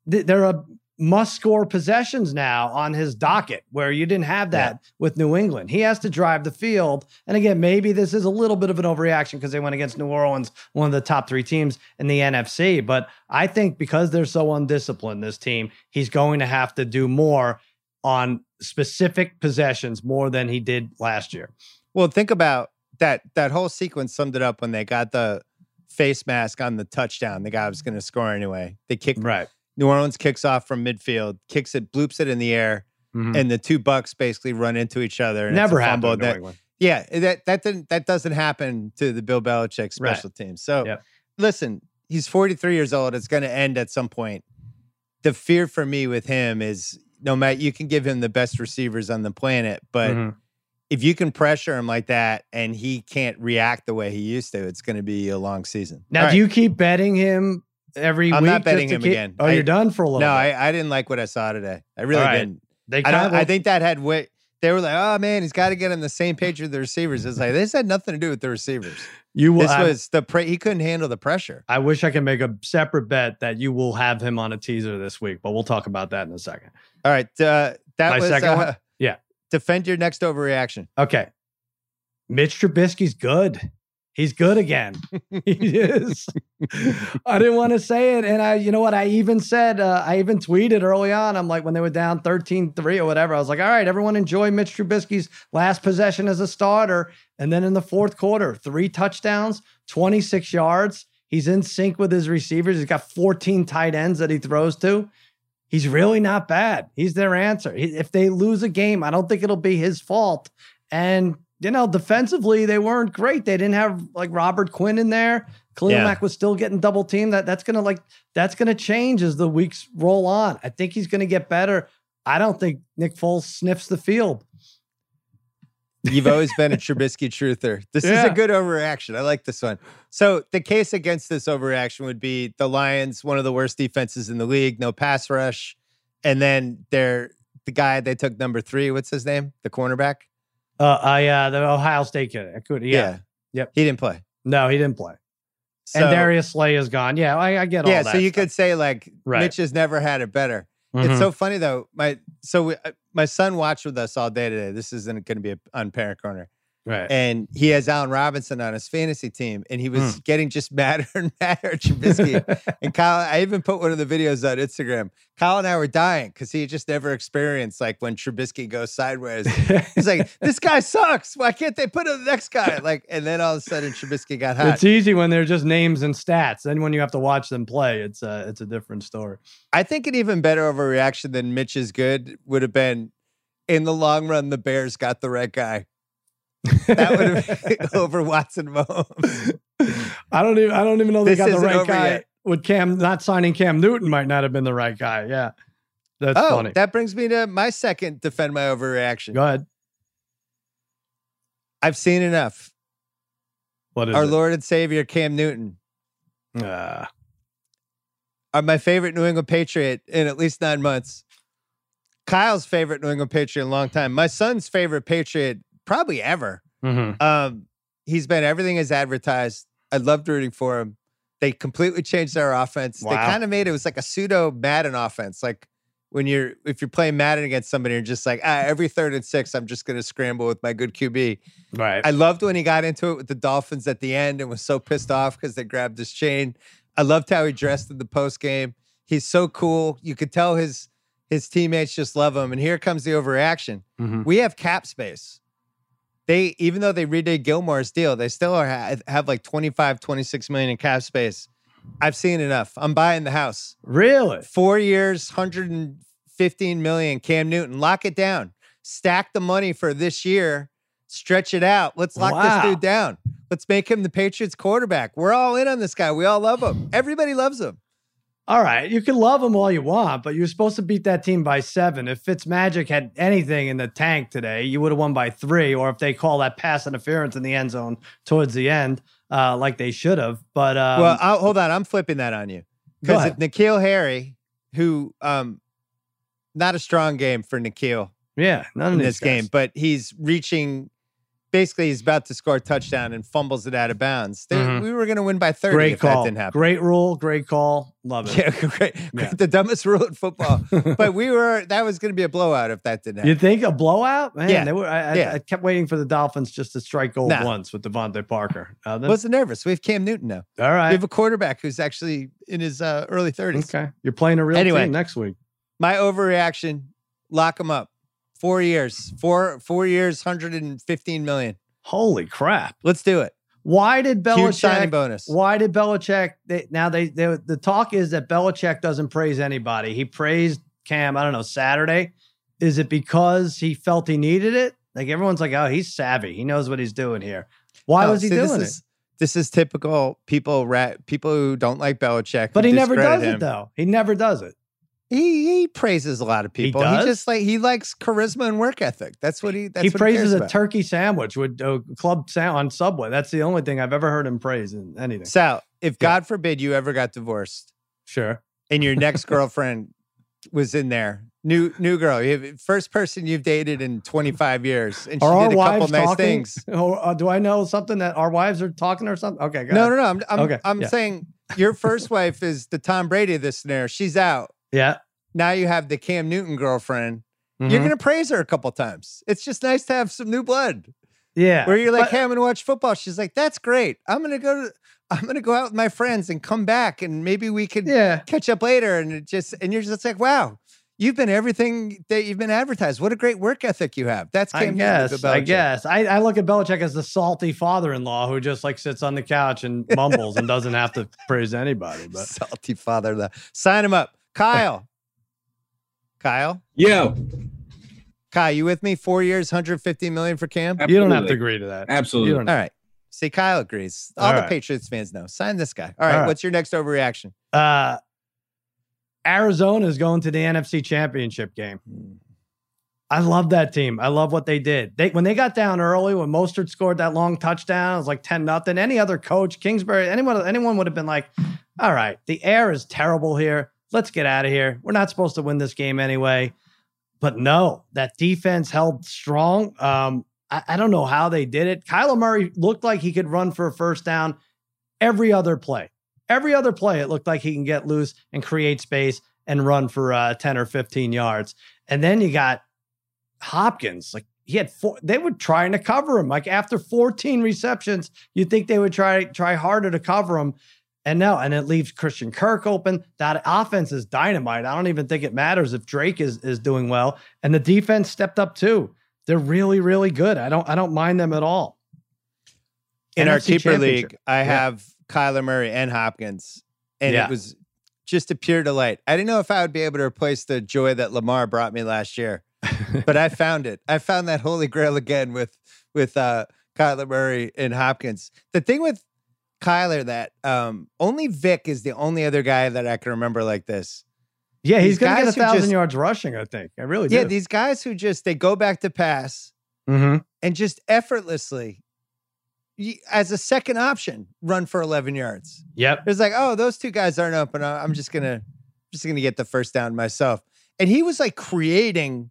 th- there are must score possessions now on his docket where you didn't have that with New England. He has to drive the field. And again, maybe this is a little bit of an overreaction because they went against New Orleans, one of the top three teams in the NFC. But I think because they're so undisciplined, this team, he's going to have to do more on specific possessions more than he did last year. Well, think about that. That whole sequence summed it up when they got the face mask on the touchdown. The guy was going to score anyway. They kicked Right. New Orleans kicks off from midfield, kicks it, bloops it in the air, and the two bucks basically run into each other. And it's Never a happened. That- yeah, that that didn't that doesn't happen to the Bill Belichick Right. special team. So Yep. listen, he's 43 years old. It's going to end at some point. The fear for me with him is no matter you can give him the best receivers on the planet, but Mhm. if you can pressure him like that and he can't react the way he used to, it's going to be a long season. Now, All do right. you keep betting him every I'm week? not betting him keep- again. Oh, I- you're done for a little No, bit. I, I didn't like what I saw today. I really All right. didn't. they I kind don't. of I think that had way. They were like, "Oh man, he's got to get on the same page with the receivers." It's like this had nothing to do with the receivers. you will. This I- was the pre- he couldn't handle the pressure. I wish I could make a separate bet that you will have him on a teaser this week, but we'll talk about that in a second. All right, uh, that My was second uh, one? Yeah. Defend your next overreaction. Okay. Mitch Trubisky's good. He's good again. he is. I didn't want to say it. And I, you know what? I even said, uh, I even tweeted early on. I'm like, when they were down 13 3 or whatever, I was like, all right, everyone enjoy Mitch Trubisky's last possession as a starter. And then in the fourth quarter, three touchdowns, 26 yards. He's in sync with his receivers. He's got 14 tight ends that he throws to. He's really not bad. He's their answer. If they lose a game, I don't think it'll be his fault. And you know, defensively, they weren't great. They didn't have like Robert Quinn in there. Khalil Yeah. Mack was still getting double teamed. That that's gonna like that's gonna change as the weeks roll on. I think he's gonna get better. I don't think Nick Foles sniffs the field. You've always been a Trubisky truther. This is a good overreaction. I like this one. So the case against this overreaction would be the Lions, one of the worst defenses in the league, no pass rush, and then they're the guy they took number three. What's his name? The cornerback. Uh, I uh, the Ohio State kid. I could, yeah. Yep. He didn't play. No, he didn't play. So, and Darius Slay is gone. Yeah, I, I get all yeah, that. so you stuff. could say like Right. Mitch has never had it better. Mhm. It's so funny though. My so we, uh, my son watched with us all day today. This isn't going to be a, on Parent Corner, right. and he has Allen Robinson on his fantasy team, and he was Hmm. getting just madder and madder at Trubisky. and Kyle, I even put one of the videos on Instagram. Kyle and I were dying because he just never experienced like when Trubisky goes sideways. He's like, "This guy sucks. Why can't they put in the next guy?" Like, and then all of a sudden Trubisky got hot. It's easy when they're just names and stats. Then when you have to watch them play, it's a it's a different story. I think an even better overreaction than Mitch is good would have been in the long run, the Bears got the right guy. That would have over Watson Mahomes. I don't even I don't even know they This got the right guy. yet. With Cam not signing Cam Newton might not have been the right guy. Yeah. That's oh, funny. that brings me to my second defend my overreaction. Go ahead. I've seen enough. What is Our it? Lord and Savior Cam Newton, Uh, are my favorite New England Patriot in at least nine months. Kyle's favorite New England Patriot in a long time. My son's favorite Patriot probably ever. mhm. Um, he's been everything as advertised. I loved rooting for him. They completely changed their offense. They kind of made it was like a pseudo Madden offense. Like when you're if you're playing Madden against somebody, you're just like, ah, every third and six, I'm just gonna scramble with my good QB. Right. I loved when he got into it with the Dolphins at the end and was so pissed off because they grabbed his chain. I loved how he dressed in the post game. He's so cool. You could tell his his teammates just love him. And here comes the overreaction. Mhm. We have cap space. They even though they redid Gilmore's deal, they still are have, have like 25, 26 million in cap space. I've seen enough. I'm buying the house. Really? Four years, 115 million. Cam Newton, lock it down. Stack the money for this year. Stretch it out. Let's lock Wow. this dude down. Let's make him the Patriots quarterback. We're all in on this guy. We all love him. Everybody loves him. All right, you can love them all you want, but you're supposed to beat that team by seven. If Fitzmagic had anything in the tank today, you would have won by three. Or if they call that pass interference in the end zone towards the end, uh, like they should have. But um, well, I'll, hold on. I'm flipping that on you because if N'Keal Harry, who um, not a strong game for N'Keal yeah, none in of this guys. game, but he's reaching. Basically, he's about to score a touchdown and fumbles it out of bounds. They- Mhm. We were going to win by 30 Great if that call. didn't happen. Great rule. Great call. Love it. Yeah, great. Yeah. The dumbest rule in football. but we were that was going to be a blowout if that didn't happen. You think a blowout? Man, Yeah. they were. I, I- Yeah. I, kept waiting for the Dolphins just to strike gold Nah. once with DeVante Parker. Uh, then- Wasn't nervous. We have Cam Newton now. All right. We have a quarterback who's actually in his uh, early 30s. Okay. You're playing a real Anyway. team next week. My overreaction, lock him up. Four years. Four four years, 115 million. Holy crap. Let's do it. Why did Belichick Huge signing bonus. Why did Belichick? They, now they, they the talk is that Belichick doesn't praise anybody. He praised Cam. I don't know Saturday. Is it because he felt he needed it? Like everyone's like, oh, he's savvy. He knows what he's doing here. Why Oh, was he see, doing this it? Is, this is typical people ra- people who don't like Belichick. But he never does him. it though. He never does it. He he praises a lot of people. does? just like he likes charisma and work ethic. That's what he. That's he what praises cares a about. turkey sandwich with a club sound on Subway. That's the only thing I've ever heard him praise in anything. Sal, if Yeah. God forbid you ever got divorced Sure. and your next girlfriend was in there, new new girl, first person you've dated in 25 years, and she Are our did a couple nice talking? things. Or, uh, do I know something that our wives are talking or something? Okay, go No, ahead. no, no. I'm I'm, Okay, I'm yeah. saying your first wife is the Tom Brady of this scenario. She's out. Yeah. Now you have the Cam Newton girlfriend. You're Mhm. gonna praise her a couple times. It's just nice to have some new blood. yeah. Where you're like, But- hey, I'm gonna watch football. She's like, that's great. I'm gonna go to I'm gonna go out with my friends and come back and maybe we can yeah. catch up later. And it just and you're just like, wow, you've been everything that you've been advertised. What a great work ethic you have. That's I Cam Newton to guess. I guess. I, I look at Belichick as the salty father-in-law who just like sits on the couch and mumbles and doesn't have to praise anybody. But Salty father. The sign him up. Kyle. Kyle. Yo, Kyle, you with me? Four years, 150 million for Cam? you don't have to agree to that. Absolutely. All right. See, Kyle agrees. All, All the right. Patriots fans know. Sign this guy. All right. All right. What's your next overreaction? Uh, Arizona is going to the NFC Championship game. I love that team. I love what they did. They when they got down early, when Mostert scored that long touchdown, it was like 10 nothing. Any other coach, Kingsbury, anyone, anyone would have been like, all right, the air is terrible here. Let's get out of here. We're not supposed to win this game anyway. But no, that defense held strong. Um, I, I don't know how they did it. Kyler Murray looked like he could run for a first down every other play. Every other play, it looked like he can get loose and create space and run for uh, 10 or 15 yards. And then you got Hopkins. Like he had four, they were trying to cover him. Like after 14 receptions, you'd think they would try try harder to cover him. And no, and it leaves Christian Kirk open. That offense is dynamite. I don't even think it matters if Drake is is doing well. And the defense stepped up too. They're really, really good. I don't I don't mind them at all. In our keeper league, I Yeah. have Kyler Murray and Hopkins, and Yeah. it was just a pure delight. I didn't know if I would be able to replace the joy that Lamar brought me last year, but I found it. I found that holy grail again with with uh, Kyler Murray and Hopkins. The thing with Kyler that um, only Vic is the only other guy that I can remember like this. Yeah, he's These gonna get a thousand just- yards rushing, I think. I really do. Yeah, these guys who just they go back to pass Mhm. and just effortlessly as a second option, run for 11 yards. Yep. It's like, oh, those two guys aren't open. I'm just gonna just gonna get the first down myself. And he was like creating.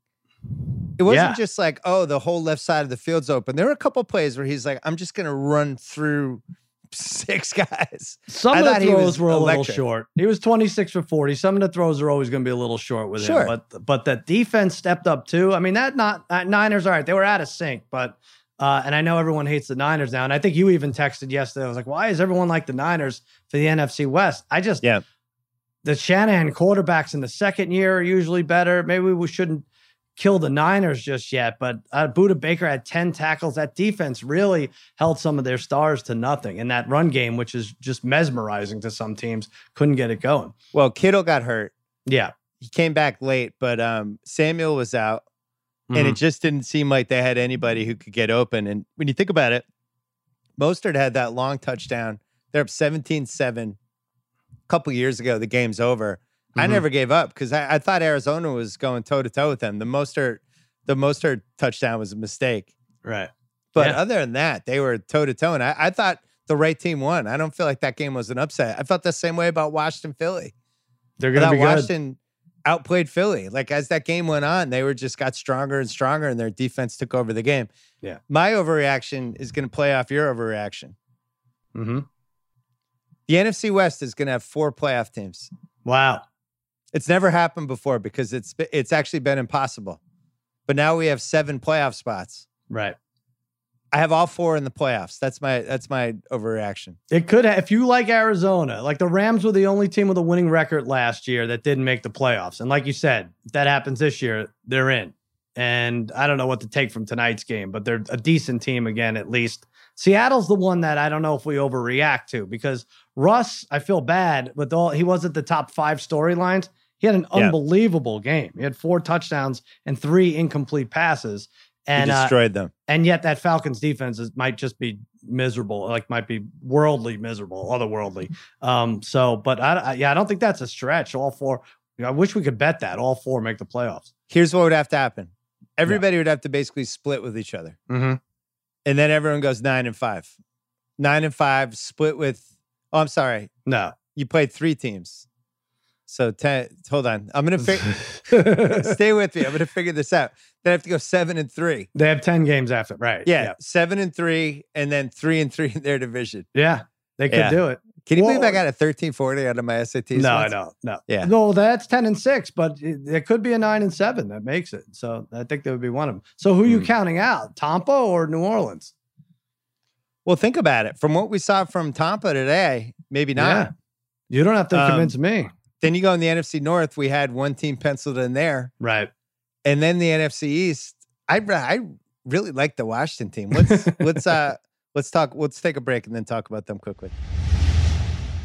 It wasn't Yeah. just like, oh, the whole left side of the field's open. There were a couple plays where he's like, I'm just gonna run through six guys. Some I of the thought he was throws were a little short. He was 26 for 40. Some of the throws are always going to be a little short with Sure. him. But but that defense stepped up too. I mean, that not uh, Niners, all right, they were out of sync, but uh, and I know everyone hates the Niners now. And I think you even texted yesterday. I was like, why is everyone like the Niners for the NFC West? I just Yeah. the Shanahan quarterbacks in the second year are usually better. Maybe we shouldn't kill the Niners just yet, but uh, Budda Baker had 10 tackles. That defense really held some of their stars to nothing. And that run game, which is just mesmerizing to some teams, couldn't get it going. Well, Kittle got hurt. Yeah. He came back late, but um, Samuel was out, and Mhm. it just didn't seem like they had anybody who could get open. And when you think about it, Mostert had that long touchdown. They're up 17-7 a couple years ago. The game's over. I Mhm. never gave up because I, I thought Arizona was going toe to toe with them. The Mostert, the Mostert touchdown was a mistake. right. But Yeah. other than that, they were toe to toe. And I, I thought the right team won. I don't feel like that game was an upset. I felt the same way about Washington Philly. They're going to be good. Washington outplayed Philly. Like as that game went on, they were just got stronger and stronger, and their defense took over the game. Yeah. My overreaction is going to play off your overreaction. hmm The NFC West is going to have four playoff teams. Wow. It's never happened before because it's it's actually been impossible. But now we have seven playoff spots. Right. I have all four in the playoffs. That's my that's my overreaction. It could have, if you like Arizona, like the Rams were the only team with a winning record last year that didn't make the playoffs. And like you said, if that happens this year, they're in. And I don't know what to take from tonight's game, but they're a decent team again, at least. Seattle's the one that I don't know if we overreact to because Russ, I feel bad with all he wasn't the top five storylines. He had an Yeah. unbelievable game. He had four touchdowns and three incomplete passes. And he uh, destroyed them. and yet that Falcons defense is, might just be miserable, like might be worldly miserable, otherworldly. Um, so, but I, I yeah, I don't think that's a stretch. All four. I wish we could bet that all four make the playoffs. Here's what would have to happen. Everybody would have to basically split with each other. Mm-hmm. And then everyone goes nine and five. Nine and five split with oh, I'm sorry. No, You played three teams. So ten hold on. I'm gonna fig- stay with me. I'm gonna figure this out. Then I have to go seven and three. they have ten games after, right? Yeah, seven and three, and then three and three in their division. yeah, yeah. They could Yeah. do it. Can you believe I got a 1340 out of my SATs? no, I once? don't. No, Yeah. No, that's ten and six, but it, it could be a nine and seven that makes it. So I think that would be one of them. So who are you Hmm. counting out? Tampa or New Orleans? Well, think about it. From what we saw from Tampa today, maybe not. Yeah. You don't have to Um, convince me. Then you go in the NFC North. We had one team penciled in there, Right. and then the NFC East. I I really like the Washington team. Let's let's uh let's talk. Let's take a break and then talk about them quickly.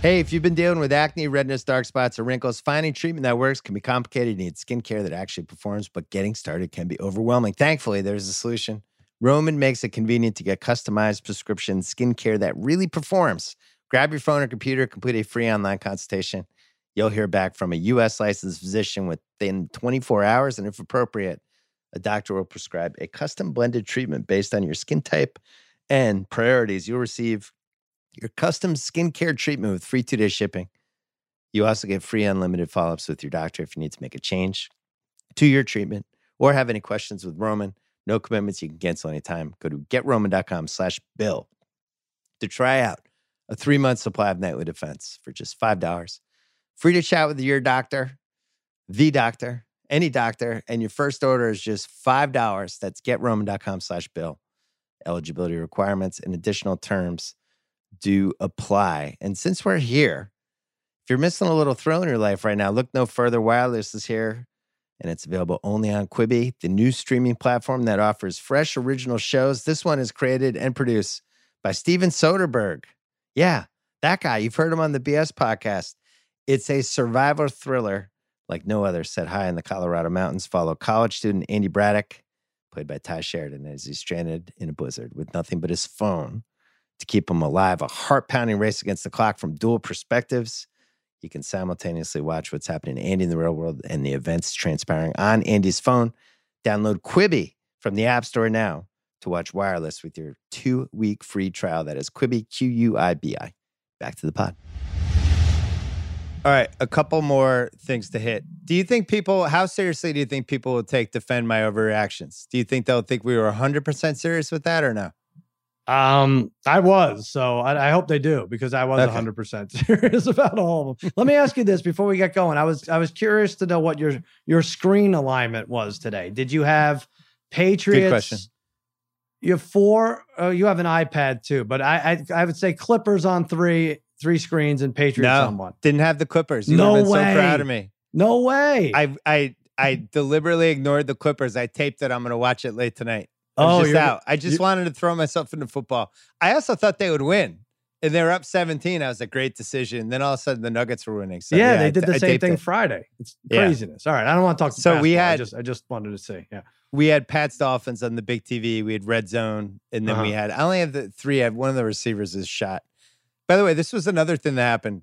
Hey, if you've been dealing with acne, redness, dark spots, or wrinkles, finding treatment that works can be complicated. You need skincare that actually performs, but getting started can be overwhelming. Thankfully, there's a solution. Roman makes it convenient to get customized prescription skincare that really performs. Grab your phone or computer, complete a free online consultation. You'll hear back from a U.S. licensed physician within 24 hours, and if appropriate, a doctor will prescribe a custom blended treatment based on your skin type and priorities. You'll receive your custom skincare treatment with free two day shipping. You also get free unlimited follow ups with your doctor if you need to make a change to your treatment or have any questions with Roman. No commitments. You can cancel anytime. Go to getroman.com slash bill to try out a three month supply of nightly defense for just $5. Free to chat with your doctor, the doctor, any doctor, and your first order is just $5. That's getroman.com slash bill. Eligibility requirements and additional terms do apply. And since we're here, if you're missing a little thrill in your life right now, look no further. Wireless is here and it's available only on Quibi, the new streaming platform that offers fresh original shows. This one is created and produced by Steven Soderbergh. Yeah, that guy. You've heard him on the BS podcast. It's a survival thriller like no other set high in the Colorado mountains. Follow college student Andy Braddock, played by Tye Sheridan, as he's stranded in a blizzard with nothing but his phone to keep him alive. A heart pounding race against the clock from dual perspectives. You can simultaneously watch what's happening to Andy in the real world and the events transpiring on Andy's phone. Download Quibi from the App Store now to watch wireless with your two week free trial. That is Quibi, Q U I B I. Back to the pod. All right, a couple more things to hit. Do you think people, how seriously do you think people will take defend my overreactions? Do you think they'll think we were 100% serious with that or no? Um, I was, so I, I hope they do because I was Okay. hundred percent serious about all of them. Let me ask you this before we get going. I was I was curious to know what your your screen alignment was today. Did you have Patriots? question. You have four. Uh, you have an iPad too, but I, I I would say Clippers on three three screens and Patriots No. on one. Didn't have the Clippers. You No way. so proud of me. No way. I I I deliberately ignored the Clippers. I taped it. I'm going to watch it late tonight. I was oh, just out. I just wanted to throw myself into football. I also thought they would win. And they were up 17. I was a great decision. Then all of a sudden the Nuggets were winning. So yeah, I- they did the I same thing it. Friday. It's Yeah. craziness. All right, I don't want to talk. To. So we basketball. I had- just I just wanted to say, Yeah. we had Pat's Dolphins on the big TV. We had Red Zone, and then we Uh-huh. had I only have the three. I had one of the receivers is shot. By the way, this was another thing that happened.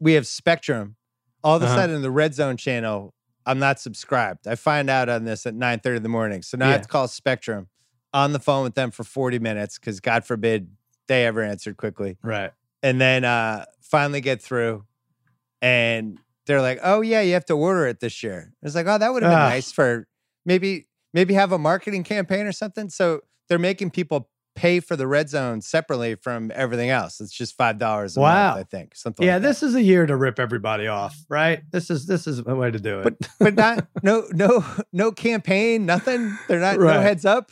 We have Spectrum. All of a Uh-huh. sudden, the Red Zone channel, I'm not subscribed. I find out on this at 9:30 in the morning. So now I have to call Spectrum on the phone with them for 40 minutes because God forbid they ever answered quickly. Right. And then uh finally get through, and they're like, "Oh yeah, you have to order it this year." It's like, "Oh, that would have been Ah. nice for maybe maybe have a marketing campaign or something." So they're making people pay for the red zone separately from everything else. It's just five dollars a Wow. month, I think. Something. Yeah, like this is a year to rip everybody off, right? This is this is a way to do it. but but not no no no campaign, nothing. They're not no heads up.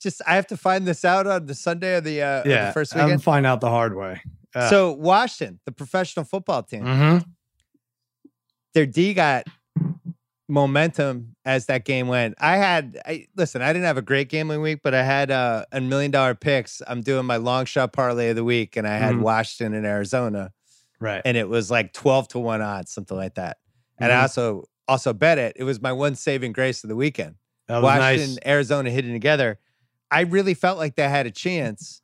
Just I have to find this out on the Sunday of the uh yeah, the first I'm weekend. find out the hard way. Uh, so Washington, the professional football team. mhm. their D got momentum as that game went. I had I listen, I didn't have a great gambling week, but I had uh, a million dollar picks. I'm doing my long shot parlay of the week and I had Mhm. Washington and Arizona right. and it was like 12 to 1 odds, something like that. And I Mhm. also also bet it. It was my one saving grace of the weekend. Washington, nice. Arizona hitting together. I really felt like they had a chance.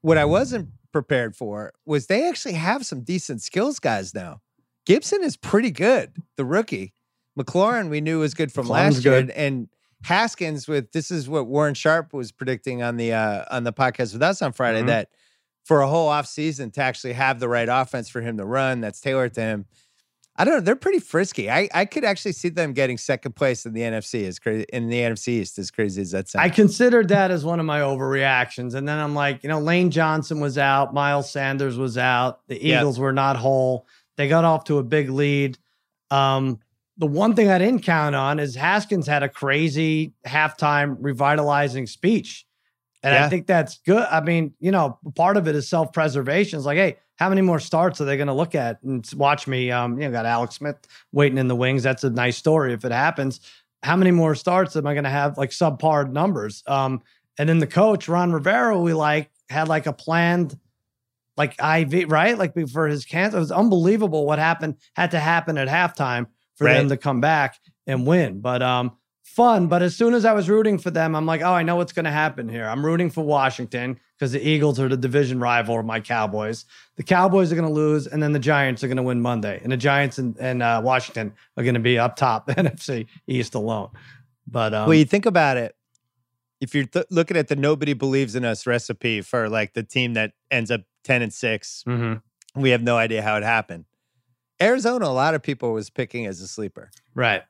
What I wasn't prepared for was they actually have some decent skills guys now. Gibson is pretty good, the rookie. McLaurin we knew was good from McLaurin's last year, good. and Haskins with this is what Warren Sharp was predicting on the uh, on the podcast with us on Friday Mhm. that for a whole offseason to actually have the right offense for him to run that's tailored to him. I don't know. They're pretty frisky. I, I could actually see them getting second place in the NFC as crazy in the NFC East as crazy as that sounds. I considered that as one of my overreactions. And then I'm like, you know, Lane Johnson was out, Miles Sanders was out, the. Eagles were not whole. They got off to a big lead. Um, the one thing I didn't count on is Haskins had a crazy halftime revitalizing speech. And Yeah. I think that's good. I mean, you know, part of it is self preservation. It's like, hey, how many more starts are they going to look at and watch me? Um, you know, got Alex Smith waiting in the wings. That's a nice story if it happens. How many more starts am I going to have like subpar numbers? Um, and then the coach, Ron Rivera, we like had like a planned like IV, right? Like for his cancer. It was unbelievable what happened, had to happen at halftime for them to come back and win. But um, fun. But as soon as I was rooting for them, I'm like, oh, I know what's going to happen here. I'm rooting for Washington because the Eagles are the division rival of my Cowboys. The Cowboys are going to lose, and then the Giants are going to win Monday. And the Giants and, and uh, Washington are going to be up top, NFC East alone. But um, well, you think about it. If you're th- looking at the nobody believes in us recipe for like the team that ends up 10 and 6, mhm, we have no idea how it happened. Arizona, a lot of people was picking as a sleeper. right.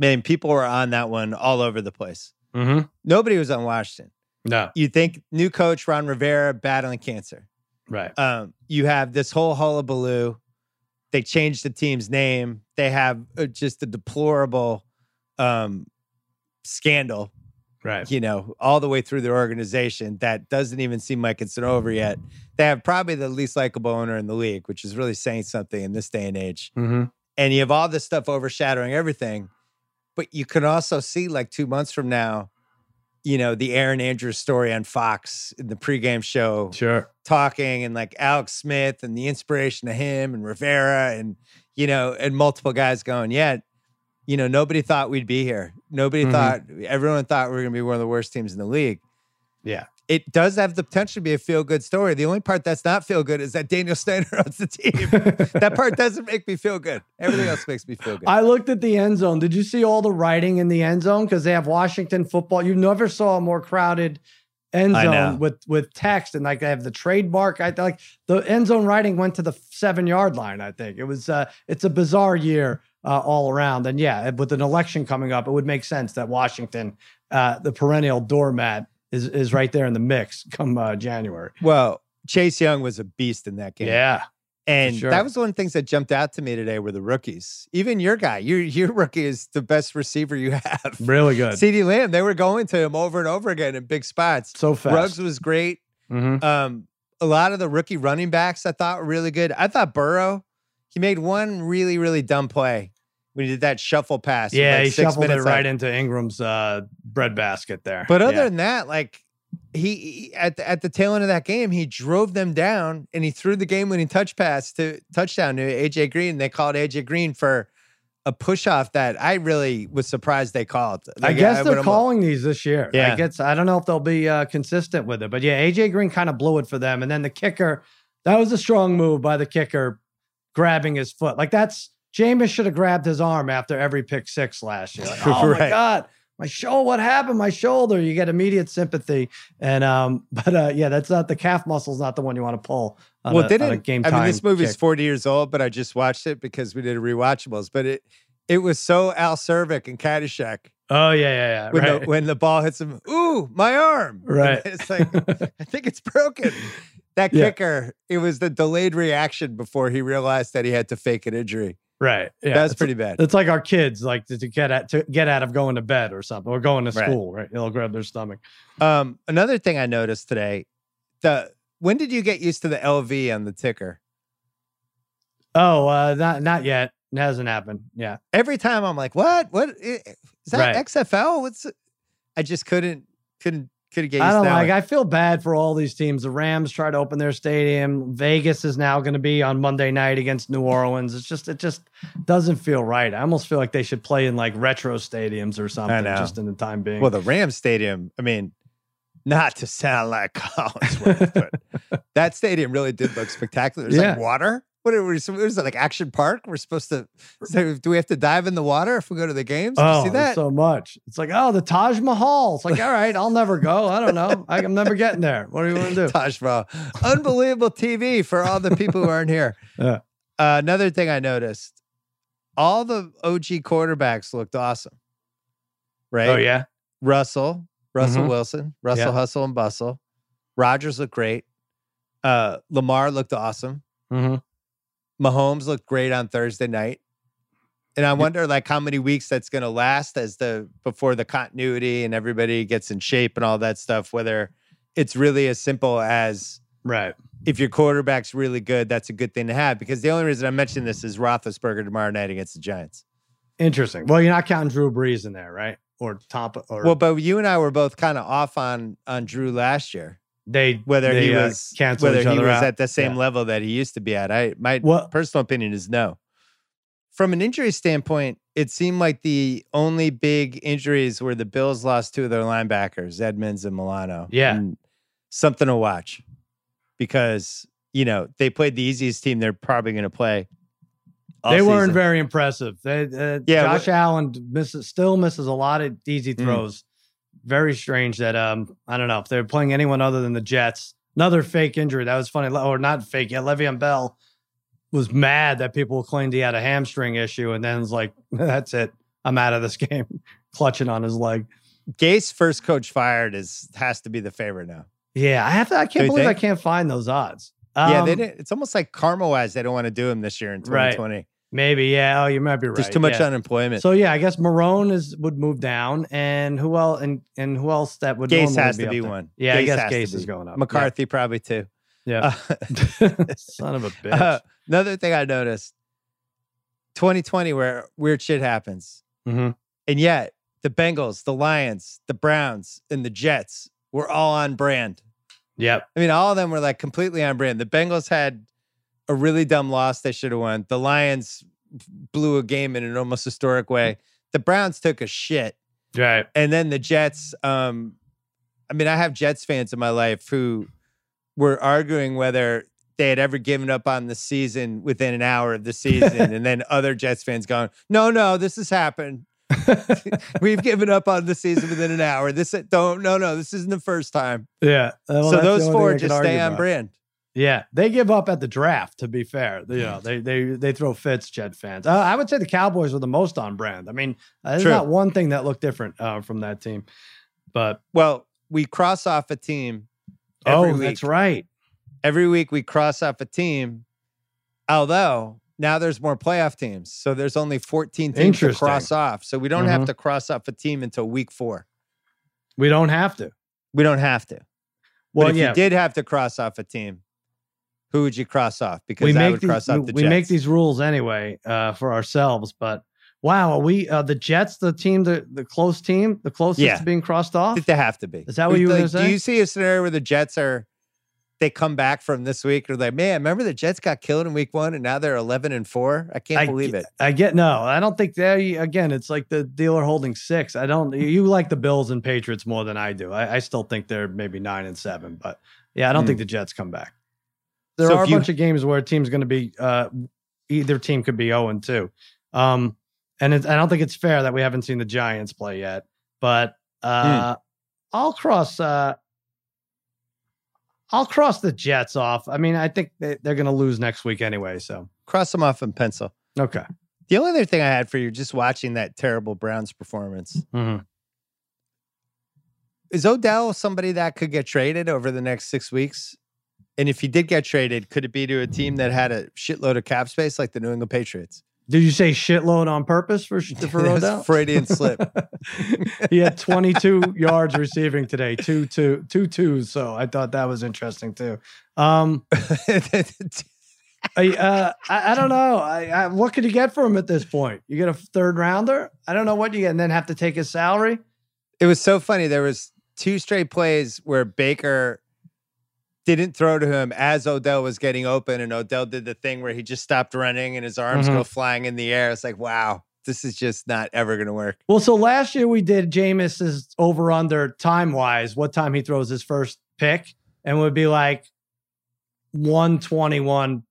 Man, people were on that one all over the place. Mm-hmm. Nobody was on Washington. No, You think new coach Ron Rivera battling cancer. right. Um, you have this whole hullabaloo. They changed the team's name. They have uh, just a deplorable um, scandal, Right. you know, all the way through their organization that doesn't even seem like it's an over yet. They have probably the least likable owner in the league, which is really saying something in this day and age. Mm-hmm. And you have all this stuff overshadowing everything. But you can also see, like two months from now, you know, the Erin Andrews story on Fox in the pregame show Sure. talking and like Alex Smith and the inspiration of him and Rivera and you know and multiple guys going, yeah, you know, nobody thought we'd be here. Nobody Mhm. thought everyone thought we were gonna be one of the worst teams in the league. Yeah. it does have the potential to be a feel good story. The only part that's not feel good is that Daniel Snyder owns the team. that part doesn't make me feel good. Everything else makes me feel good. I looked at the end zone. Did you see all the writing in the end zone? Because they have Washington football. You never saw a more crowded end zone with with text and like they have the trademark. I like the end zone writing went to the seven yard line. I think it was. uh It's a bizarre year uh, all around. And yeah, with an election coming up, it would make sense that Washington, uh, the perennial doormat, is is right there in the mix come uh, January. well, Chase Young was a beast in that game. Yeah, And sure. that was one of the things that jumped out to me today were the rookies. Even your guy, your your rookie is the best receiver you have. really good. CeeDee Lamb, they were going to him over and over again in big spots. so fast. Ruggs was great. Mhm. Um, a lot of the rookie running backs I thought were really good. I thought Burrow, he made one really, really dumb play when he did that shuffle pass. Yeah, like he six shuffled it right left. into Ingram's uh, breadbasket there. But other Yeah. than that, like he, he- at the, at the tail end of that game, he drove them down and he threw the game winning touch pass to touchdown to AJ Green. They called AJ Green for a push off that I really was surprised they called. I guess would they're calling these this year. Yeah. I guess I don't know if they'll be uh, consistent with it, but yeah, AJ Green kind of blew it for them, and then the kicker. That was a strong move by the kicker, grabbing his foot. Like that's Jameis should have grabbed his arm after every pick six last year. Like, oh my god, my shoulder! What happened? My shoulder! You get immediate sympathy, and um, but uh, yeah, that's not the calf muscle's not the one you want to pull. On well, a, didn't game I mean this movie's kick. 40 years old, but I just watched it because we did a rewatchables. But it it was so Al Czervik and Caddyshack Oh yeah, yeah, yeah. when right. the when the ball hits him. Ooh, my arm! And Right. it's like I think it's broken. That Yeah. kicker, it was the delayed reaction before he realized that he had to fake an injury. right. Yeah, That's it's- pretty bad. It's like our kids like to, to get at to get out of going to bed or something or going to school, right? They'll grab their stomach. Um, another thing I noticed today, the when did you get used to the LV on the ticker? Oh, uh, not not yet. It hasn't happened. Yeah. Every time I'm like, what? What is that Right. XFL? What's? I just couldn't couldn't used I don't like. I feel bad for all these teams. The Rams try to open their stadium. Vegas is now going to be on Monday night against New Orleans. It's just it just doesn't feel right. I almost feel like they should play in like retro stadiums or something. Just in the time being. Well, the Rams Stadium, I mean, not to sound like Collinsworth, but that stadium really did look spectacular. There's like water. What are we? What is it like Action Park? We're supposed to. Do we have to dive in the water if we go to the games? Oh, see that? so much. It's like, oh, the Taj Mahal. It's like, all right, I'll never go. I don't know. I- I'm never getting there. What do you want to do? Taj Mahal. Unbelievable TV for all the people who aren't here. Yeah. Uh, another thing I noticed, all the OG quarterbacks looked awesome. Right? Oh yeah. Russell, Russell Mhm. Wilson, Russell Yeah. Hustle and Bustle. Rodgers looked great. Uh, Lamar looked awesome. Mm-hmm. Mahomes looked great on Thursday night. And I wonder like how many weeks that's going to last as the before the continuity and everybody gets in shape and all that stuff whether it's really as simple as Right. if your quarterback's really good that's a good thing to have because the only reason I mention this is Roethlisberger tomorrow night against the Giants. Interesting. Well, you're not counting Drew Brees in there, right? Or top or Well, but you and I were both kind of off on on Drew last year. They whether they, he uh, was cancel whether he was out. at the same Yeah. level that he used to be at. I my Well- personal opinion is no. From an injury standpoint, it seemed like the only big injuries were the Bills lost two of their linebackers, Edmonds and Milano. Yeah. And something to watch because you know they played the easiest team they're probably going to play. They weren't season. very impressive. They, uh, Yeah, Josh Allen misses, still misses a lot of easy Mm. Very strange that um I don't know if they're playing anyone other than the Jets. Another fake injury that was funny, or not fake. Yeah, Le'Veon Bell was mad that people claimed he had a hamstring issue, and then was like, "That's it, I'm out of this game," clutching on his leg. Gase first coach fired is has to be the favorite now. Yeah, I have to. I can't believe I can't find those odds. yeah, they Um, didn't. It's almost like karma wise, they don't want to do him this year in Right. 2020. Maybe, yeah. Oh, you might be right. There's too much yeah. unemployment. So yeah, I guess Marrone is would move down, and who else? And and who else that would Gase has be to be there? one. Yeah, I guess Gase is going up. McCarthy probably too. Yeah. Uh, Son of a bitch. uh, another thing I noticed 2020 where weird shit happens. Mhm. And yet the Bengals, the Lions, the Browns, and the Jets were all on brand. Yep. I mean, all of them were like completely on brand. The Bengals had a really dumb loss they should have won. The Lions blew a game in an almost historic way. The Browns took a shit. Right. And then the Jets, um, I mean, I have Jets fans in my life who were arguing whether they had ever given up on the season within an hour of the season, and then other Jets fans going, "No, no, this has happened. We've given up on the season within an hour. This don't, no, no, this isn't the first time." Yeah. Well, so those four thing I can just stay on about. brand. Yeah, they give up at the draft. To be fair, you know they they they throw fits. Jet fans. Uh, I would say the Cowboys were the most on brand. I mean, uh, there's True. not one thing that looked different uh, from that team. But Well, we cross off a team. Every oh, week. that's right. every week we cross off a team. Although now there's more playoff teams, so there's only 14 teams to cross off. So we don't have Mhm. to cross off a team until week four. We don't have to. We don't have to. Well, but if yeah, you did have to cross off a team, who would you cross off? Because we I make would these, cross off we, the we Jets. make these rules anyway uh, for ourselves. But wow, are we uh, the Jets, the team, the the close team, the closest Yeah. to being crossed off. they have to be. Is that what you were Like, gonna Do you see a scenario where the Jets are? They come back from this week, or like, man, remember the Jets got killed in week one, and now they're eleven and four. I can't I believe ge- it. I get no. I don't think they again. It's like the dealer holding six. I don't. You like the Bills and Patriots more than I do. I, I still think they're maybe nine and seven, but yeah, I don't Hmm. think the Jets come back. There So are a you- bunch of games where a team's going to be uh, either team could be zero and two, um, and it's, I don't think it's fair that we haven't seen the Giants play yet. But uh, Hmm. I'll cross. Uh, I'll cross the Jets off. I mean, I think they, they're going to lose next week anyway. So Cross them off in pencil. okay. The only other thing I had for you, just watching that terrible Browns performance, Mhm. is Odell somebody that could get traded over the next six weeks? And if he did get traded, could it be to a team that had a shitload of cap space like the New England Patriots? Did you say shitload on purpose for for Odell? Freudian slip. he had 22 yards receiving today, two two two twos. So I thought that was interesting too. Um, I, uh, I, I don't know. I, I, what could you get for him at this point? You get a third rounder? I don't know what you get, and then have to take his salary. it was so funny. There was two straight plays where Baker didn't throw to him as Odell was getting open, and Odell did the thing where he just stopped running and his arms Mhm. go flying in the air. It's like, wow, this is just not ever going to work. Well, so last year we did Jameis's over under time wise, what time he throws his first pick, and would be like 121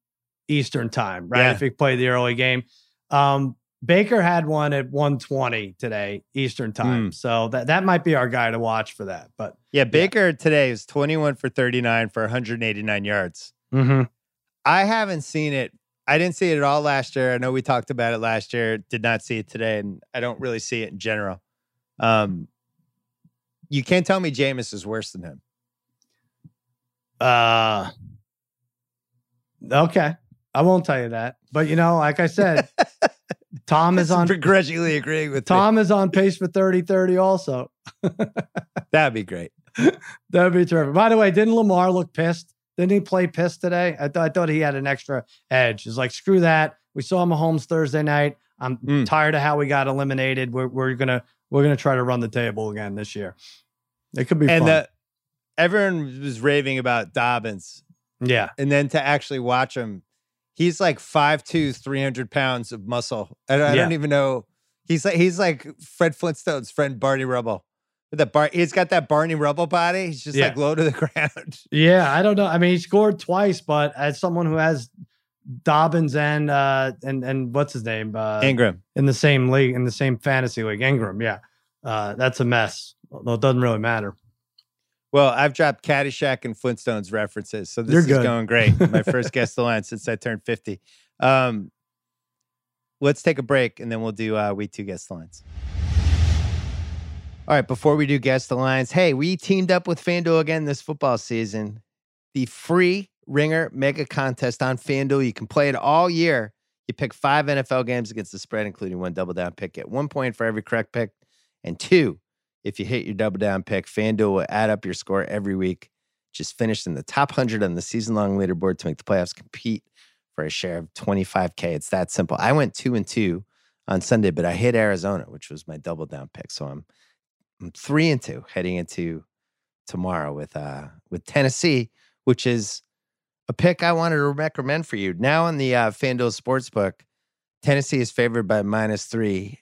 Eastern time, right? Yeah. If he played the early game. Um, Baker had one at 120 today, Eastern time. So that, that might be our guy to watch for that. But Yeah, Baker today is 21 for 39 for 189 yards. mhm. I haven't seen it. I didn't see it at all last year. I know we talked about it last year. Did not see it today, and I don't really see it in general. Um, you can't tell me Jameis is worse than him. uh, okay. I won't tell you that. But, you know, like I said, Tom is on. begrudgingly agreeing with Tom is on pace for 30 30 also. That'd be great. That'd be terrific. By the way, didn't Lamar look pissed? Didn't he play pissed today? I, th- I thought he had an extra edge. It's like, screw that. We saw Mahomes Thursday night. I'm Mm. tired of how we got eliminated. We're, we're gonna we're gonna try to run the table again this year. It could be And fun. the, everyone was raving about Dobbins, yeah, and then to actually watch him, he's like 5'2", 300 pounds of muscle. I, I Yeah. don't even know. He's like he's like Fred Flintstone's friend Barney Rubble. With that bar, he's got that Barney Rubble body. He's just Yeah. like low to the ground. yeah. I don't know. I mean, he scored twice, but as someone who has Dobbins and uh and and what's his name uh, Ingram. in the same league in the same fantasy league, Ingram. Yeah, uh, that's a mess. Although it doesn't really matter. Well, I've dropped Caddyshack and Flintstones references, so this is going great. My first guess the line since I turned fifty. Um, let's take a break, and then we'll do uh, we two guest lines. All right, before we do guess the lines, hey, we teamed up with FanDuel again this football season. The free Ringer Mega Contest on FanDuel. You can play it all year. You pick five NFL games against the spread, including one double down pick. Get one point for every correct pick, and two if you hit your double down pick. FanDuel will add up your score every week. Just finished in the top 100 on the season long leaderboard to make the playoffs compete for a share of 25K. It's that simple. I went two and two on Sunday, but I hit Arizona, which was my double down pick. So I'm, I'm three and two heading into tomorrow with uh with Tennessee, which is a pick I wanted to recommend for you. Now on the uh, FanDuel Sportsbook, Tennessee is favored by minus three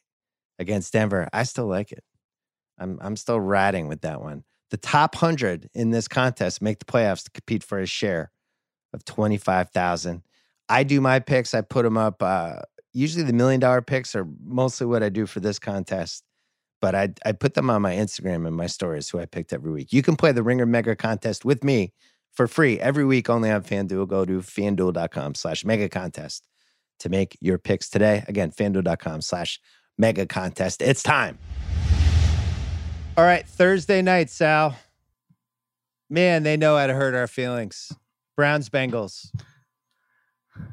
against Denver. I still like it. I'm I'm still riding with that one. The top 100 in this contest make the playoffs to compete for a share of 25,000. I do my picks, I put them up. Uh, usually the million dollar picks are mostly what I do for this contest, but I, I put them on my Instagram and my stories who I picked every week. You can play the Ringer Mega Contest with me for free every week only on FanDuel. Go to fanduel.com slash mega contest to make your picks today. Again, fanduel.com slash mega contest. It's time. All right, Thursday night, Sal. Man, they know how to hurt our feelings. Browns Bengals.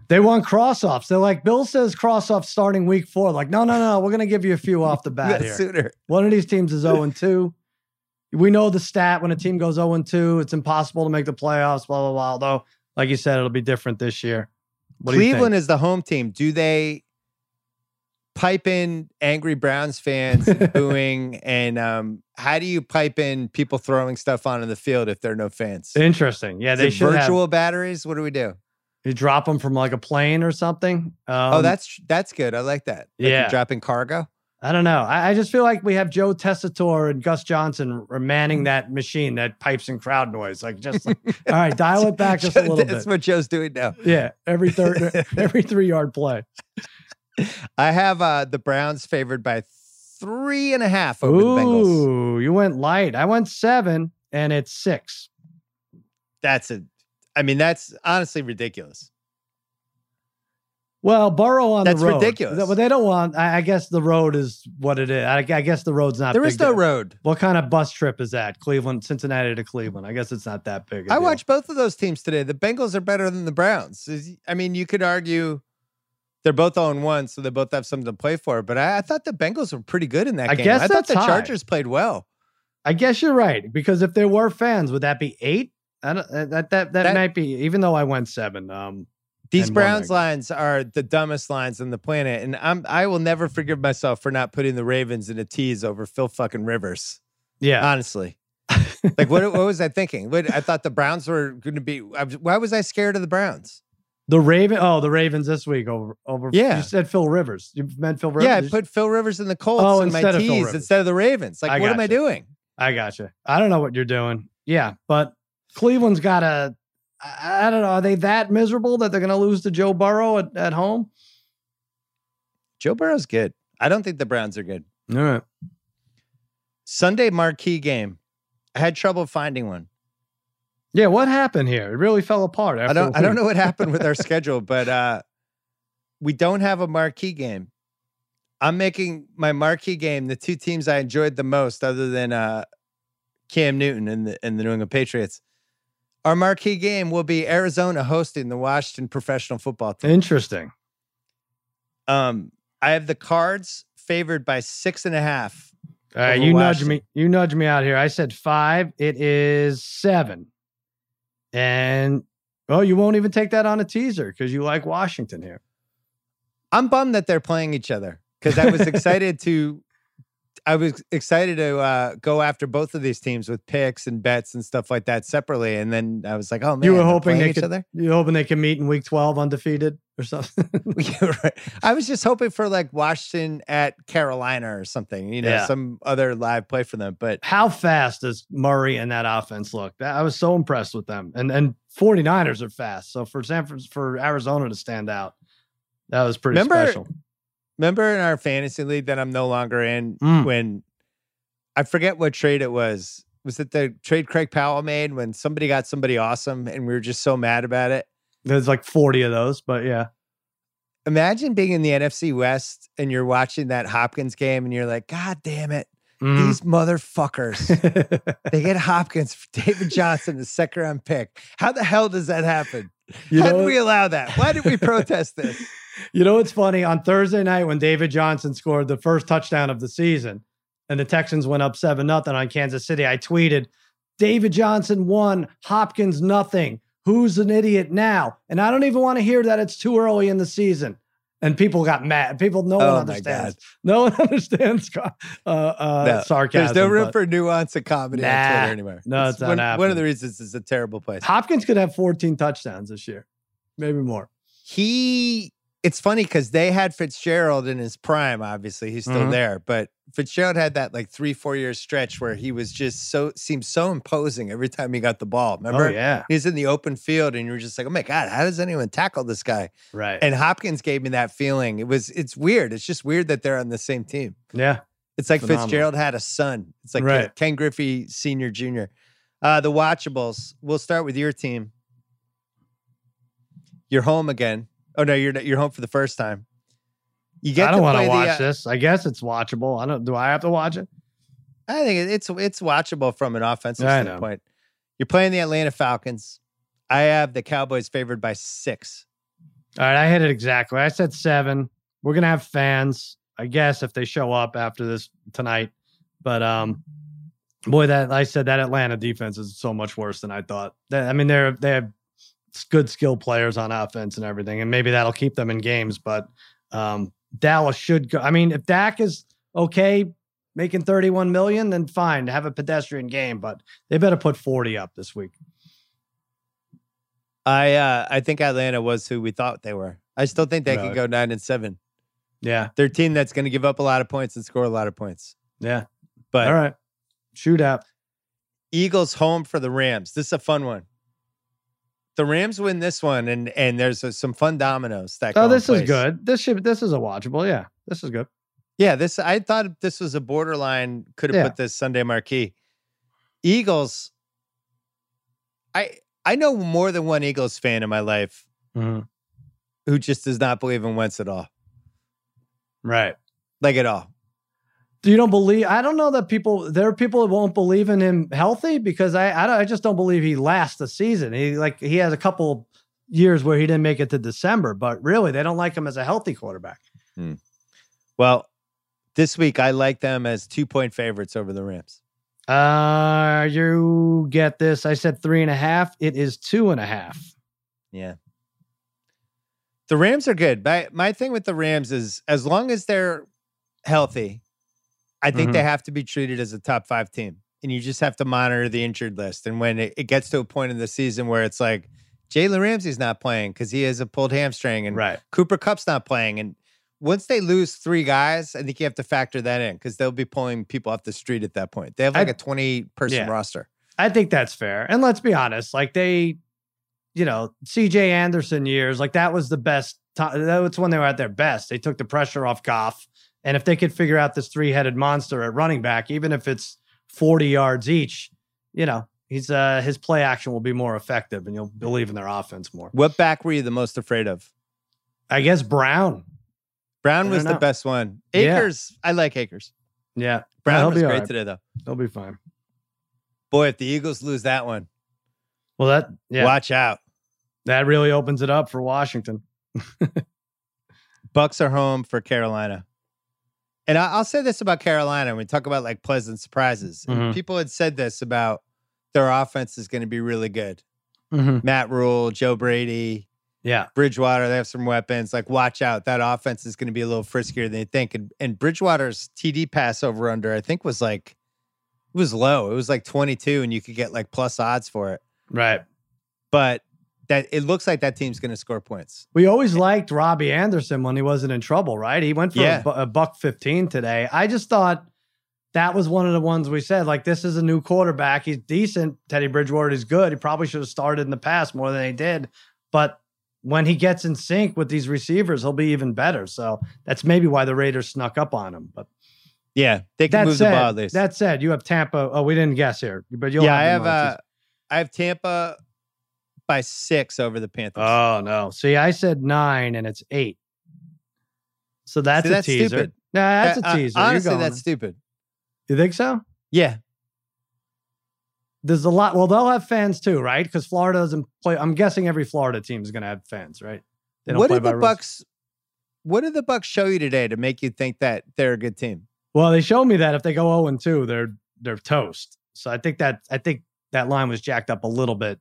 They want cross offs. They're like, Bill says cross off starting week four. Like, no, no, no. We're going to give you a few off the bat here. Sooner. One of these teams is 0 2. We know the stat when a team goes 0 2, it's impossible to make the playoffs, blah, blah, blah. Although, like you said, it'll be different this year. What Cleveland is the home team. Do they pipe in angry Browns fans booing? And um, how do you pipe in people throwing stuff onto the field if there are no fans? Interesting. Yeah, they Is it should virtual have, batteries. What do we do? You drop them from like a plane or something. Um, oh, that's that's good. I like that. Like yeah. dropping cargo. I don't know. I, I just feel like we have Joe Tessitore and Gus Johnson manning that machine that pipes in crowd noise. Like, just like, all right, dial it back just a little That's bit. That's what Joe's doing now. Yeah, every third, every three yard play. I have uh, the Browns favored by three and a half over the Bengals. Ooh, you went light. I went seven, and it's six. That's a. I mean, that's honestly ridiculous. Well, Burrow on That's the road. That's ridiculous. But they don't want. I, I guess the road is what it is. I, I guess the road's not. There is no deal. road. What kind of bus trip is that? Cleveland, Cincinnati to Cleveland. I guess it's not that big. a I deal. watched both of those teams today. The Bengals are better than the Browns. I mean, you could argue they're both oh on one, so they both have something to play for. But I, I thought the Bengals were pretty good in that I game. guess I thought the high. Chargers played well. I guess you're right because if there were fans, would that be eight? I don't, uh, that, that that That- might be. Even though I went seven. Um, These Browns lines are the dumbest lines on the planet, and I'm I will never forgive myself for not putting the Ravens in a tease over Phil fucking Rivers. yeah. Honestly, like what what was I thinking? What, I thought the Browns were going to be. Was, why was I scared of the Browns? The Raven. Oh, the Ravens this week over over. Yeah. You said Phil Rivers. You meant Phil Rivers. Yeah, I put Phil Rivers in the Colts Oh, in my instead of tease instead of the Ravens. Like, I what am I doing? I gotcha. I don't know what you're doing. Yeah, but Cleveland's got a. I I don't know. Are they that miserable that they're going to lose to Joe Burrow at, at home? Joe Burrow's good. I don't think the Browns are good. All right. Sunday marquee game. I had trouble finding one. Yeah, what happened here? It really fell apart. After I don't a I don't know what happened with our schedule, but uh we don't have a marquee game. I'm making my marquee game the two teams I enjoyed the most, other than uh Cam Newton and the and the New England Patriots. Our marquee game will be Arizona hosting the Washington professional football team. Interesting. Um, I have the cards favored by six and a half. All right, you nudge me. You nudge me out here. I said five. It is seven. And oh, you won't even take that on a teaser because you like Washington here. I'm bummed that they're playing each other because I was excited to I was excited to uh, go after both of these teams with picks and bets and stuff like that separately. And then I was like, oh man, you were hoping they each could. other. You hoping they can meet in week twelve undefeated or something? Yeah, right. I was just hoping for like Washington at Carolina or something, you know, Yeah. some other live play for them. But How fast does Murray and that offense look? I was so impressed with them. And and 49ers are fast. So for San for Arizona to stand out, that was pretty Remember- special. Remember in our fantasy league that I'm no longer in Mm. when I forget what trade it was. Was it the trade Craig Powell made when somebody got somebody awesome and we were just so mad about it? There's like 40 of those, but yeah. imagine being in the NFC West and you're watching that Hopkins game and you're like, God damn it, Mm. these motherfuckers. they get Hopkins for David Johnson, the second round pick. How the hell does that happen? You How know, did we allow that? Why did we protest this? You know what's funny? On Thursday night, when David Johnson scored the first touchdown of the season, and the Texans went up seven nothing on Kansas City, I tweeted, "David Johnson won, Hopkins nothing. Who's an idiot now?" And I don't even want to hear that it's too early in the season. And people got mad. People, no one Oh understands. No one understands uh, uh, No, sarcasm. There's no room for nuance and comedy on Nah. Twitter anymore. No, it's not one, one of the reasons it's a terrible place. Hopkins could have 14 touchdowns this year, maybe more. He it's funny because they had Fitzgerald in his prime. Obviously, he's still Mhm. there, but Fitzgerald had that like three, four year stretch where he was just so seemed so imposing every time he got the ball. Remember, Oh yeah, he's in the open field, and you were just like, "Oh my god, how does anyone tackle this guy?" right. And Hopkins gave me that feeling. It was it's weird. It's just weird that they're on the same team. yeah, It's like Phenomenal. Fitzgerald had a son. It's like Right. Ken Griffey Senior, Junior. Uh, the Watchables. We'll start with your team. You're home again. Oh no, you're you're home for the first time. You get I don't to want to the, watch uh, this. I guess it's watchable. I don't. Do I have to watch it? I think it's it's watchable from an offensive I know. standpoint. You're playing the Atlanta Falcons. I have the Cowboys favored by six. All right, I hit it exactly. I said seven. We're gonna have fans, I guess, if they show up after this tonight. But um, boy, that I said that Atlanta defense is so much worse than I thought. That, I mean, they're they have good skill players on offense and everything, and maybe that'll keep them in games. But um, Dallas should go. I mean, if Dak is okay making 31 million, then fine, have a pedestrian game. But they better put 40 up this week. I uh I think Atlanta was who we thought they were. I still think they could go nine and seven. Yeah, They're a team that's going to give up a lot of points and score a lot of points. yeah. But All right, shootout. Eagles home for the Rams. This is a fun one. The Rams win this one, and and there's uh, some fun dominoes that. go Oh, this is good. This should this is a watchable. Yeah, this is good. Yeah, this I thought this was a borderline. Could have Yeah. put this Sunday marquee. Eagles. I I know more than one Eagles fan in my life who just does not believe in Wentz at all, Right. like at all. You don't believe? I don't know that people. There are people that won't believe in him healthy because I I, don't, I just don't believe he lasts the season. He like he has a couple years where he didn't make it to December, but really they don't like him as a healthy quarterback. Well, this week I like them as two point favorites over the Rams. Uh, you get this? I said three and a half. It is two and a half. Yeah. The Rams are good. My my thing with the Rams is as long as they're healthy, I think they mm-hmm. have to be treated as a top five team. And you just have to monitor the injured list. And when it, it gets to a point in the season where it's like Jalen Ramsey's not playing because he has a pulled hamstring and Right. Cooper Kupp's not playing. And once they lose three guys, I think you have to factor that in because they'll be pulling people off the street at that point. They have like I- a 20 person Yeah. roster. I think that's fair. And let's be honest, like they, you know, CJ Anderson years, like that was the best time. That was when they were at their best. They took the pressure off Goff. And if they could figure out this three headed monster at running back, even if it's 40 yards each, you know, he's uh his play action will be more effective and you'll believe in their offense more. What back were you the most afraid of? I guess Brown. Brown was the best one. Yeah. I like Akers. Yeah. Brown he'll was be great right. today, though. He'll be fine. Boy, if the Eagles lose that one, Well, that yeah, watch out. that really opens it up for Washington. Bucs are home for Carolina. And I- I'll say this about Carolina when we talk about like pleasant surprises. And Mhm. People had said this about their offense is going to be really good. Mm-hmm. Matt Rhule, Joe Brady, Yeah. Bridgewater, they have some weapons. Like, watch out. That offense is going to be a little friskier than you think. And, and Bridgewater's TD pass over under, I think, was like, it was low. It was like 22, and you could get like plus odds for it. Right. But that it looks like that team's going to score points. We always liked Robbie Anderson when he wasn't in trouble, right? He went for Yeah. a, bu- a buck 15 today. I just thought that was one of the ones we said, like, this is a new quarterback. He's decent. Teddy Bridgewater is good. He probably should have started in the past more than he did. But when he gets in sync with these receivers, he'll be even better. So that's maybe why the Raiders snuck up on him. But Yeah, they can that move the ball at said, least. that said, you have Tampa. Oh, we didn't guess here, but you'll yeah, I have have them on uh, I have Tampa by six over the Panthers. Oh no! See, I said nine, and it's eight. So that's See, a that's teaser. stupid. Nah, that's a Uh, uh, teaser. Honestly, that's stupid. you think so? Yeah, There's a lot. Well, they'll have fans too, right? Because Florida doesn't play. I'm guessing every Florida team is going to have fans, right? They don't what play did by the rules. Bucs? What did the Bucs show you today to make you think that they're a good team? Well, they showed me that if they go 0 and 2, they're they're toast. So I think that I think that line was jacked up a little bit.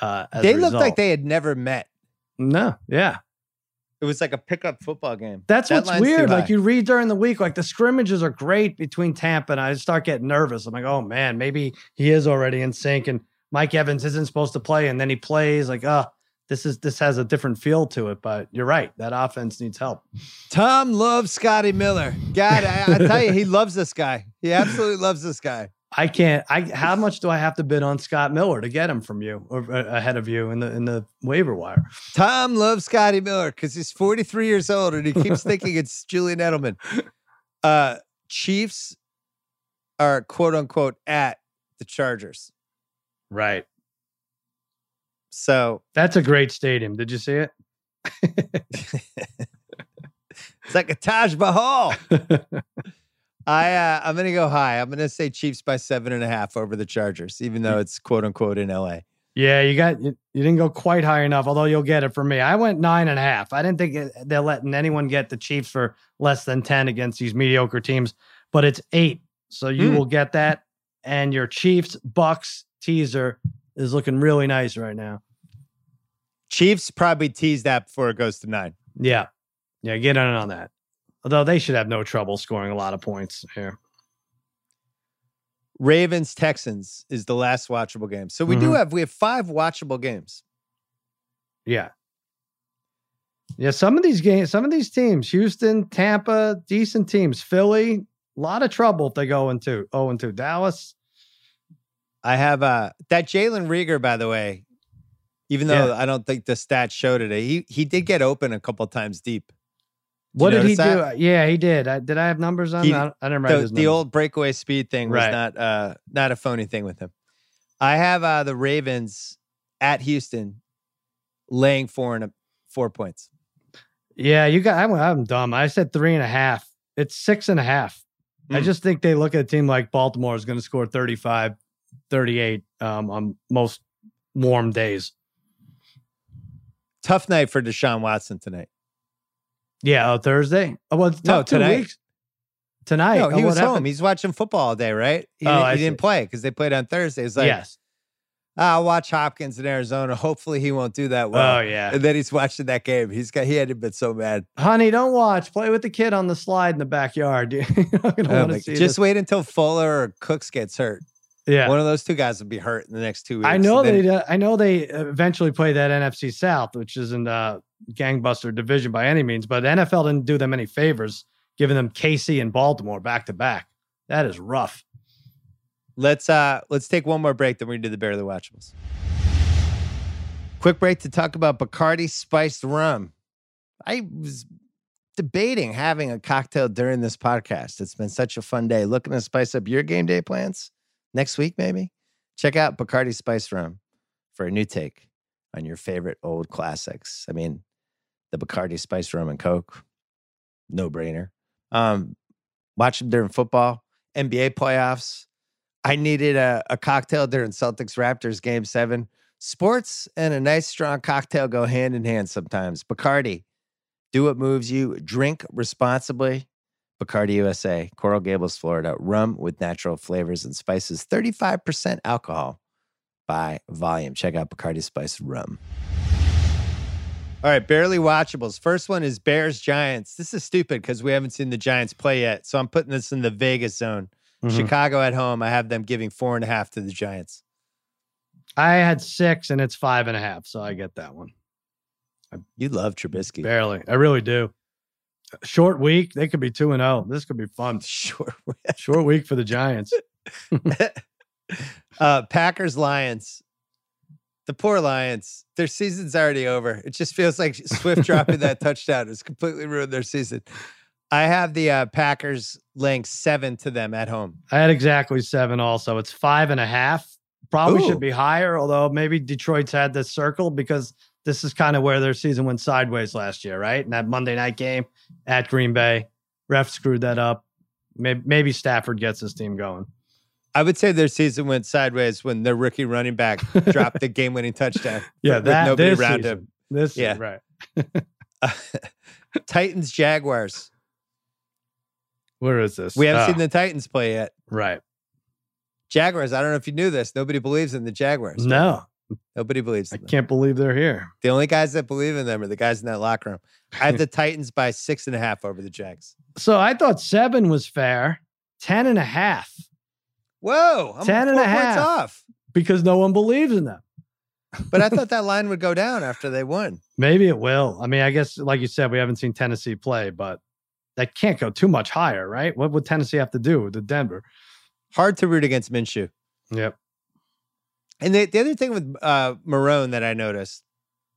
Uh, as they a looked like they had never met. no, yeah. It was like a pickup football game. That's That what's weird. Like you read during the week, like the scrimmages are great between Tampa, and I start getting nervous. I'm like, oh man, maybe he is already in sync, and Mike Evans isn't supposed to play, and then he plays. Like, oh, this is this has a different feel to it. But you're right, that offense needs help. Tom loves Scotty Miller. God, I, I tell you, he loves this guy. He absolutely loves this guy. I can't. I how much do I have to bid on Scott Miller to get him from you or uh, ahead of you in the in the waiver wire? Tom loves Scotty Miller because he's 43 years old and he keeps thinking it's Julian Edelman. Uh, Chiefs are quote unquote at the Chargers. Right. So That's a great stadium. Did you see it? it's like a Taj Mahal. I uh, I'm gonna go high. I'm gonna say Chiefs by seven and a half over the Chargers, even though it's quote unquote in LA. Yeah, you got you, you didn't go quite high enough, although you'll get it from me. I went nine and a half. I didn't think it, they're letting anyone get the Chiefs for less than 10 against these mediocre teams, but it's eight. So you Hmm. will get that. And your Chiefs Bucs teaser is looking really nice right now. Chiefs probably tease that before it goes to nine. Yeah. Yeah, get in on that. Although they should have no trouble scoring a lot of points here. Ravens Texans is the last watchable game. So we do Mhm. have we have five watchable games. Yeah. Yeah, some of these games, some of these teams, Houston, Tampa, decent teams. Philly, a lot of trouble if they go into 0 and 2. Dallas, I have uh that Jalen Reagor, by the way, even though I don't think the stats showed it, he he did get open a couple times deep. What did he notice do? Yeah, he did. I, did I have numbers on? He- I, I didn't write The, the old breakaway speed thing was Right. not uh not a phony thing with him. I have uh the Ravens at Houston laying four and a, four points. Yeah, you got. I'm, I'm dumb. I said three and a half. It's six and a half. I Mm. just think they look at a team like Baltimore is going to score 35, 38 um, on most warm days. Tough night for Deshaun Watson tonight. Yeah, oh, Thursday. Oh, well, No, tough tonight. weeks. Tonight. No, Oh, he what was home. He's watching football all day, right? He, Oh, didn't, he didn't play because they played on Thursday. It's like, yes. "Ah, I'll watch Hopkins in Arizona. Hopefully he won't do that well. oh yeah. And then he's watching that game. He's got he had it been so mad. Honey, don't watch. Play with the kid on the slide in the backyard. You're not to Oh want to see just this. wait until Fuller or Cooks gets hurt. Yeah. One of those two guys would be hurt in the next two weeks. I know they. Uh, I know they eventually play that NFC South, which isn't a gangbuster division by any means. But the NFL didn't do them any favors, giving them KC and Baltimore back to back. That is rough. Let's uh let's take one more break, then we do the Bear of the Watchables. Quick break to talk about Bacardi spiced rum. I was debating having a cocktail during this podcast. It's been such a fun day. Looking to spice up your game day plans next week, maybe? Check out Bacardi Spice rum for a new take on your favorite old classics. I mean, the Bacardi Spice rum and Coke, no brainer. Um, watch them during football, NBA playoffs. I needed a, a cocktail during Celtics Raptors game seven. Sports and a nice strong cocktail go hand in hand sometimes. Bacardi, do what moves you. Drink responsibly. Bacardi USA, Coral Gables, Florida. Rum with natural flavors and spices. 35% alcohol by volume. Check out Bacardi Spiced Rum. All right, barely watchables. First one is Bears Giants. This is stupid because we haven't seen the Giants play yet. So I'm putting this in the Vegas zone. Mhm. Chicago at home. I have them giving four and a half to the Giants. I had six, and it's five and a half, so I get that one. You love Trubisky. Barely, I really do. Short week, they could be two and zero. This could be fun. Sure. Short week for the Giants. uh, Packers Lions. The poor Lions. Their season's already over. It just feels like Swift dropping that touchdown has completely ruined their season. I have the uh, Packers laying seven to them at home. I had exactly seven. Also, it's five and a half. Probably Ooh. should be higher, although maybe Detroit's had this circle because this is kind of where their season went sideways last year, right? And that Monday night game at Green Bay, ref screwed that up. Maybe, maybe Stafford gets his team going. I would say their season went sideways when their rookie running back dropped the game-winning touchdown. Yeah, with that nobody this around season. This, Yeah. right. Titans Jaguars. Where is this? We haven't Ah, seen the Titans play yet. right. Jaguars. I don't know if you knew this. Nobody believes in the Jaguars. No, Nobody believes I them. can't believe they're here. The only guys that believe in them are the guys in that locker room. I have the Titans by six and a half over the Jags. So I thought seven was fair. Ten and a half Whoa, I'm Ten and a half. off. because no one believes in them. But I thought that line would go down after they won. Maybe it will. I mean, I guess like you said, we haven't seen Tennessee play, but that can't go too much higher, right? What would Tennessee have to do to Denver? Hard to root against Minshew. Yep. And the, the other thing with uh, Marrone that I noticed,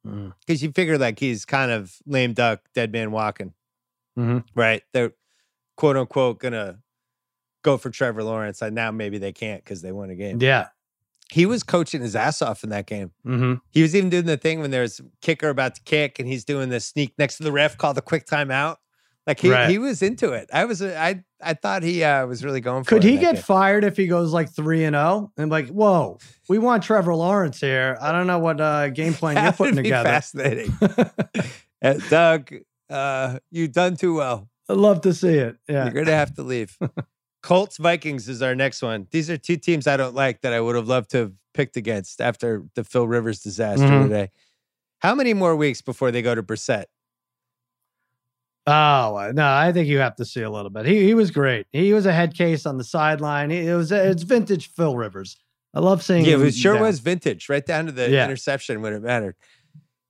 Mm. because you figure like he's kind of lame duck, dead man walking, Mhm. right? They're quote unquote gonna go for Trevor Lawrence. And now maybe they can't because they won a game. Yeah. He was coaching his ass off in that game. hmm He was even doing the thing when there's kicker about to kick and he's doing the sneak next to the ref call the quick timeout. Like he, Right. he was into it. I was I I thought he uh, was really going for Could it he get game. fired if he goes like three and zero? And like, whoa, we want Trevor Lawrence here. I don't know what uh, game plan you're putting would be together. fascinating. Uh, Doug, uh, you've done too well. I'd love to see it. Yeah. You're gonna have to leave. Colts Vikings is our next one. These are two teams I don't like that I would have loved to have picked against after the Phil Rivers disaster Mhm. today. How many more weeks before they go to Brissett? Oh uh, no, I think you have to see a little bit. He he was great. He was a head case on the sideline. He- It was it's vintage Phil Rivers. I love seeing. Yeah, him it sure down. was vintage, right down to the Yeah. interception when it mattered.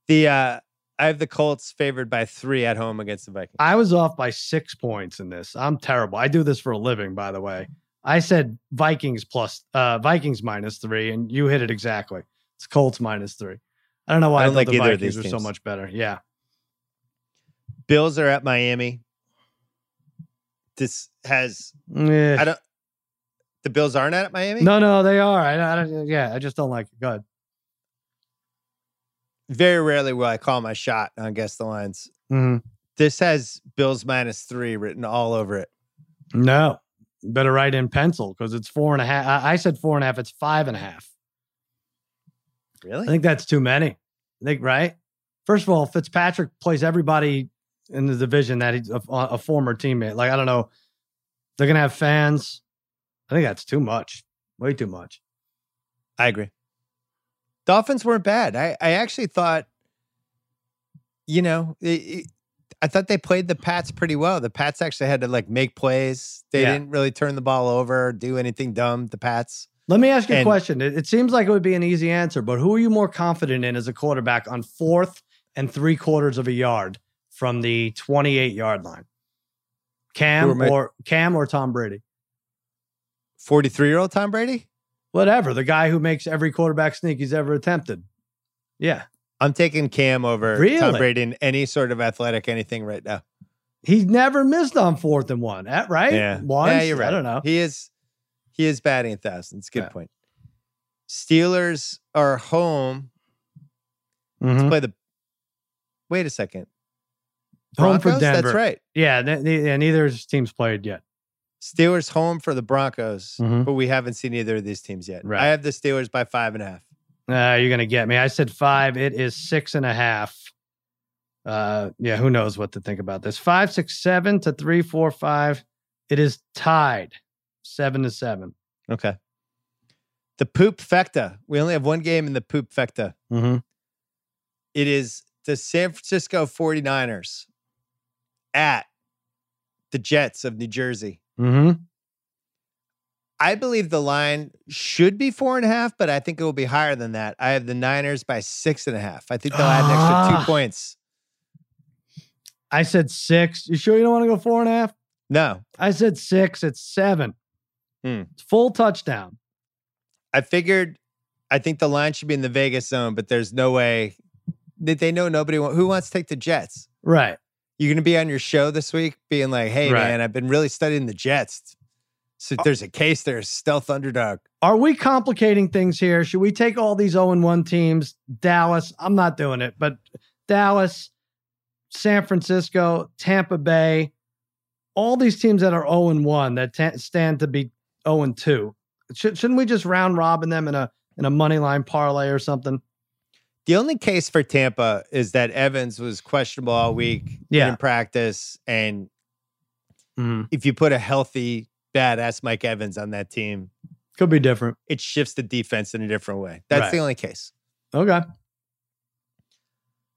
The uh I have the Colts favored by three at home against the Vikings. I was off by six points in this. I'm terrible. I do this for a living, by the way. I said Vikings plus uh Vikings minus three, and you hit it exactly. It's Colts minus three. I don't know why I I, don't thought like the Vikings were so much better. Yeah. Bills are at Miami. This has Yeah. I don't the Bills aren't at Miami? No, no, they are. I, I don't. Yeah, I just don't like it. Go ahead. Very rarely will I call my shot on guess the lines. Mhm. This has Bills minus three written all over it. No, better write in pencil because it's four and a half. I, I said four and a half. It's five and a half. Really? I think that's too many. I think right. First of all, Fitzpatrick plays everybody in the division that he's a, a former teammate. Like I don't know, they're gonna have fans. I think that's too much. Way too much. I agree. Dolphins weren't bad. I, I actually thought, you know, it- it- I thought they played the Pats pretty well. The Pats actually had to like make plays. They Yeah. didn't really turn the ball over, do anything dumb. The Pats. Let me ask you a question. It, it seems like it would be an easy answer, but who are you more confident in as a quarterback on fourth and three quarters of a yard from the 28 yard line? Cam my- or Cam or Tom Brady? 43 year old Tom Brady? Whatever. The guy who makes every quarterback sneak he's ever attempted. Yeah. I'm taking Cam over Tom Brady in any sort of athletic anything right now. He's never missed on fourth and one, right? Yeah. Once? Yeah, you're right. I don't know. He is he is batting a thousand. It's a good Yeah. point. Steelers are home to Mhm. play the wait a second. Home for Denver. That's right. Yeah, ne- neither teams played yet. Steelers home for the Broncos, Mhm. but we haven't seen either of these teams yet. Right. I have the Steelers by five and a half. Uh, you're gonna get me. I said five. It is six and a half. Uh, yeah, who knows what to think about this? Five, six, seven to three, four, five. It is tied, seven to seven. Okay. The poop fecta. We only have one game in the poop fecta. Mm-hmm. It is the San Francisco 49ers at the Jets of New Jersey. Mm-hmm. I believe the line should be four and a half, but I think it will be higher than that. I have the Niners by six and a half. I think they'll add an extra Ah. two points. I said six. You sure you don't want to go four and a half? No, I said six. It's seven. Hmm. It's full touchdown. I figured. I think the line should be in the Vegas zone, but there's no way that they know nobody who wants to take the Jets. Right. You're going to be on your show this week, being like, "Hey, Right. man, I've been really studying the Jets. So if there's a case, there's stealth underdog. Are we complicating things here? Should we take all these 0 1 teams? Dallas, I'm not doing it, but Dallas, San Francisco, Tampa Bay, all these teams that are 0 1 that ta- stand to be 0 2. Should, shouldn't we just round robin them in a in a money line parlay or something? The only case for Tampa is that Evans was questionable all week, Yeah. didn't practice, and Mhm. if you put a healthy, badass Mike Evans on that team, Could be different. it shifts the defense in a different way. That's the only case. Okay.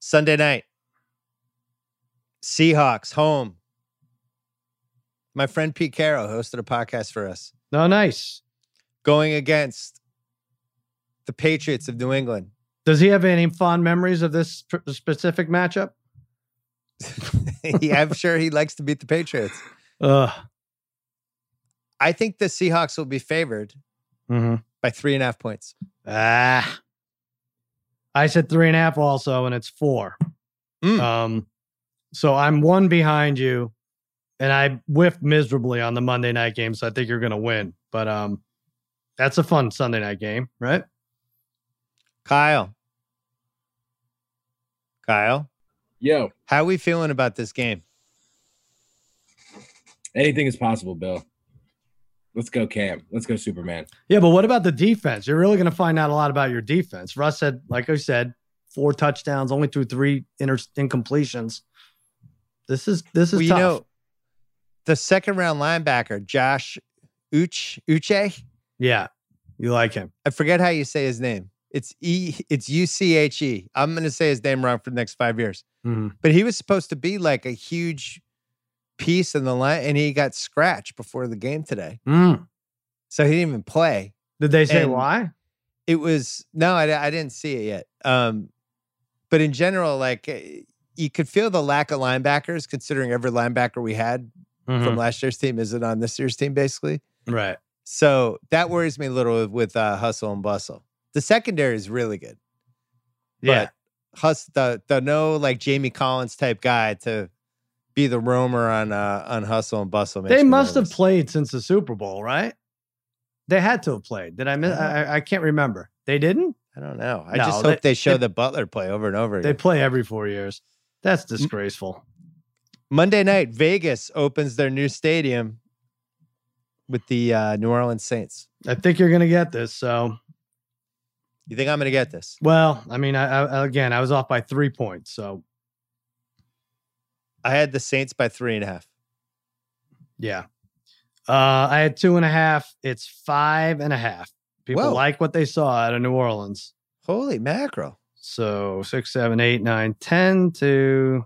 Sunday night, Seahawks home. My friend Pete Carroll hosted a podcast for us, No, nice. going against the Patriots of New England. Does he have any fond memories of this sp- specific matchup? I'm sure he likes to beat the Patriots. Ugh. I think the Seahawks will be favored Mm-hmm. by three and a half points. Ah. I said three and a half also, and it's four. Mm. Um, so I'm one behind you, and I whiffed miserably on the Monday night game, so I think you're gonna win. But um, that's a fun Sunday night game, right? Kyle. Kyle, Yo, how are we feeling about this game? anything is possible, Bill. Let's go, Cam. Let's go, Superman. Yeah, but what about the defense? You're really gonna find out a lot about your defense. Russ said, like I said, four touchdowns, only threw three inter- incompletions. This is this is Well, you tough. know, the second round linebacker, Josh Uche, Uche, yeah, you like him. I forget how you say his name. It's E, it's U C H E. I'm going to say his name wrong for the next five years. Mhm. But he was supposed to be like a huge piece in the line, and he got scratched before the game today. Mm. So he didn't even play. Did they say And- why? It was no, I, I didn't see it yet. Um, but in general, like eh, you could feel the lack of linebackers, considering every linebacker we had Mhm. from last year's team isn't on this year's team, basically. Right. So that worries me a little with, with uh, hustle and bustle. The secondary is really good. Yeah. But hus the the no like Jamie Collins type guy to be the roamer on uh on hustle and bustle. They must have played since the Super Bowl, right? They had to have played. Did I miss? I, I can't remember. They didn't. I don't know. I No, just hope they show they- the Butler play over and over They play every four years. That's disgraceful. Monday night, Vegas opens their new stadium with the uh, New Orleans Saints. I think you're gonna get this. So, You think I'm going to get this? well, I mean, I, I again, I was off by three points. So, I had the Saints by three and a half. yeah, uh, I had two and a half. It's five and a half. People Whoa. like what they saw out of New Orleans. Holy mackerel! So six, seven, eight, nine, ten to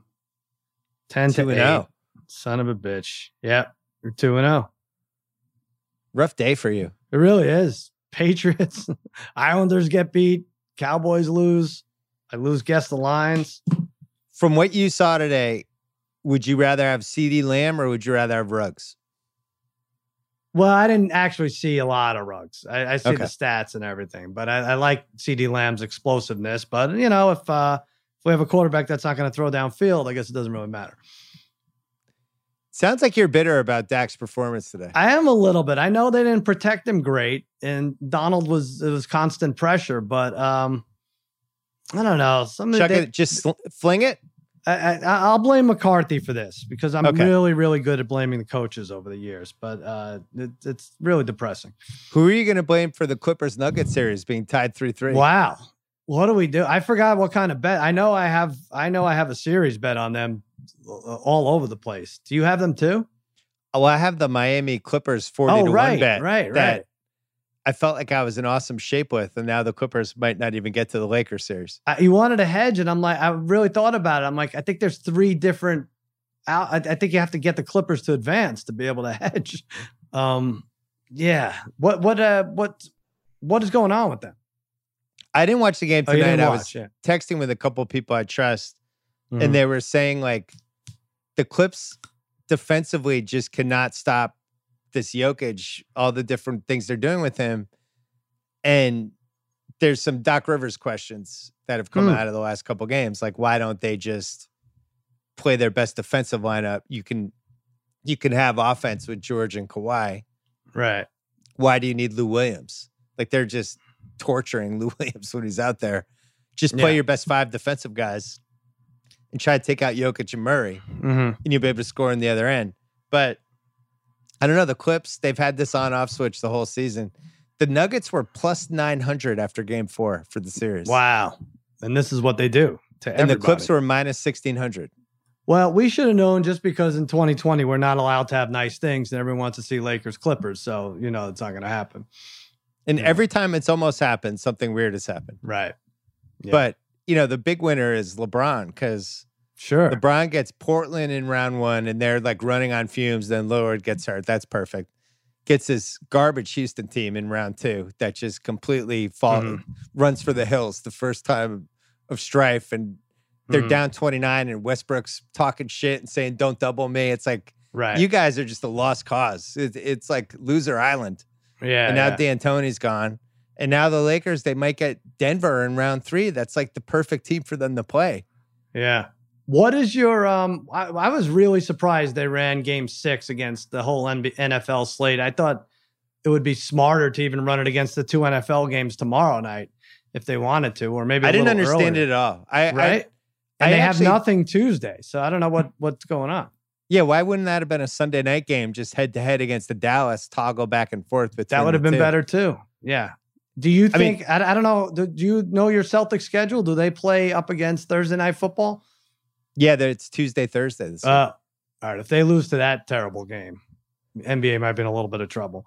ten Two to and eight. oh. Son of a bitch. Yep, you're two and zero. Rough day for you. It really is. Patriots, Islanders get beat, Cowboys lose. I lose guess the lines. From what you saw today, would you rather have CeeDee Lamb or would you rather have Ruggs? Well, I didn't actually see a lot of Ruggs. I, I see Okay. the stats and everything, but I, I like CeeDee Lamb's explosiveness. But you know, if uh, if we have a quarterback that's not going to throw downfield, I guess it doesn't really matter. Sounds like you're bitter about Dak's performance today. I am a little bit. I know they didn't protect him great, and Donald was it was constant pressure, but um, I don't know. Some Chuck they, it, just fling it. I, I, I'll blame McCarthy for this because I'm Okay. really, really good at blaming the coaches over the years. But uh, it, it's really depressing. Who are you going to blame for the Clippers Nuggets series being tied three three? Wow, what do we do? I forgot what kind of bet. I know I have. I know I have a series bet on them all over the place. Do you have them too? Well, I have the Miami Clippers forty oh, to right, one bet. right, that right. I felt like I was in awesome shape with, and now the Clippers might not even get to the Lakers series. I, you wanted a hedge, and I'm like, I really thought about it. I'm like, I think there's three different. Out, I, I think you have to get the Clippers to advance to be able to hedge. Um, yeah. What what uh what what is going on with them? I didn't watch the game Oh, tonight. didn't I watch, was yeah. texting with a couple people I trust, Mhm. and they were saying like the Clips defensively just cannot stop this Jokic, all the different things they're doing with him. And there's some Doc Rivers questions that have come Hmm. out of the last couple games. Like, why don't they just play their best defensive lineup? You can you can have offense with George and Kawhi. right. Why do you need Lou Williams? Like they're just torturing Lou Williams when he's out there. Just play Yeah. your best five defensive guys and try to take out Jokic and Murray, Mm-hmm. and you'll be able to score on the other end. But I don't know. The Clips, they've had this on off switch the whole season. The Nuggets were plus 900 after game four for the series. Wow. And this is what they do to And the Clips were minus 1600. Well, we should have known just because in 2020 we're not allowed to have nice things and everyone wants to see Lakers Clippers. So, you know, it's not going to happen. And Yeah. every time it's almost happened, something weird has happened. Right. Yeah. But, you know, the big winner is LeBron because Sure. LeBron gets Portland in round one and they're like running on fumes. Then Lillard gets hurt. That's perfect. gets this garbage Houston team in round two that just completely fall Mhm. runs for the hills the first time of strife and they're Mhm. down 29 and Westbrook's talking shit and saying don't double me. It's like right. you guys are just a lost cause. It, it's like loser island. yeah. and now yeah. D'Antoni's gone. And now the Lakers, they might get Denver in round three. That's like the perfect team for them to play. Yeah. What is your um I, I was really surprised they ran game 6 against the whole NB, NFL slate. I thought it would be smarter to even run it against the two NFL games tomorrow night if they wanted to or maybe I I didn't understand it at all. I, right? I, and I they actually- have nothing Tuesday. So I don't know what what's going on. yeah, why wouldn't that have been a Sunday night game just head to head against the Dallas, toggle back and forth between That would have been two? better too. Yeah. Do you think? I mean- I, I don't know do, do you know your Celtics schedule? Do they play up against Thursday night football? Yeah, it's Tuesday, Thursday. This. Uh, all right. If they lose to that terrible game, NBA might be in a little bit of trouble.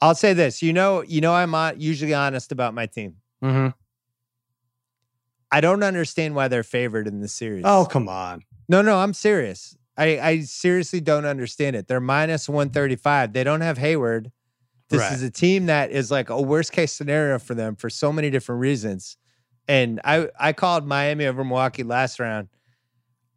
I'll say this. You know, you know, I'm on, usually honest about my team. Mm-hmm. I don't understand why they're favored in this series. Oh, come on. No, no, I'm serious. I, I seriously don't understand it. They're minus 135. They don't have Hayward. This Right. is a team that is like a worst case scenario for them for so many different reasons. And I I called Miami over Milwaukee last round.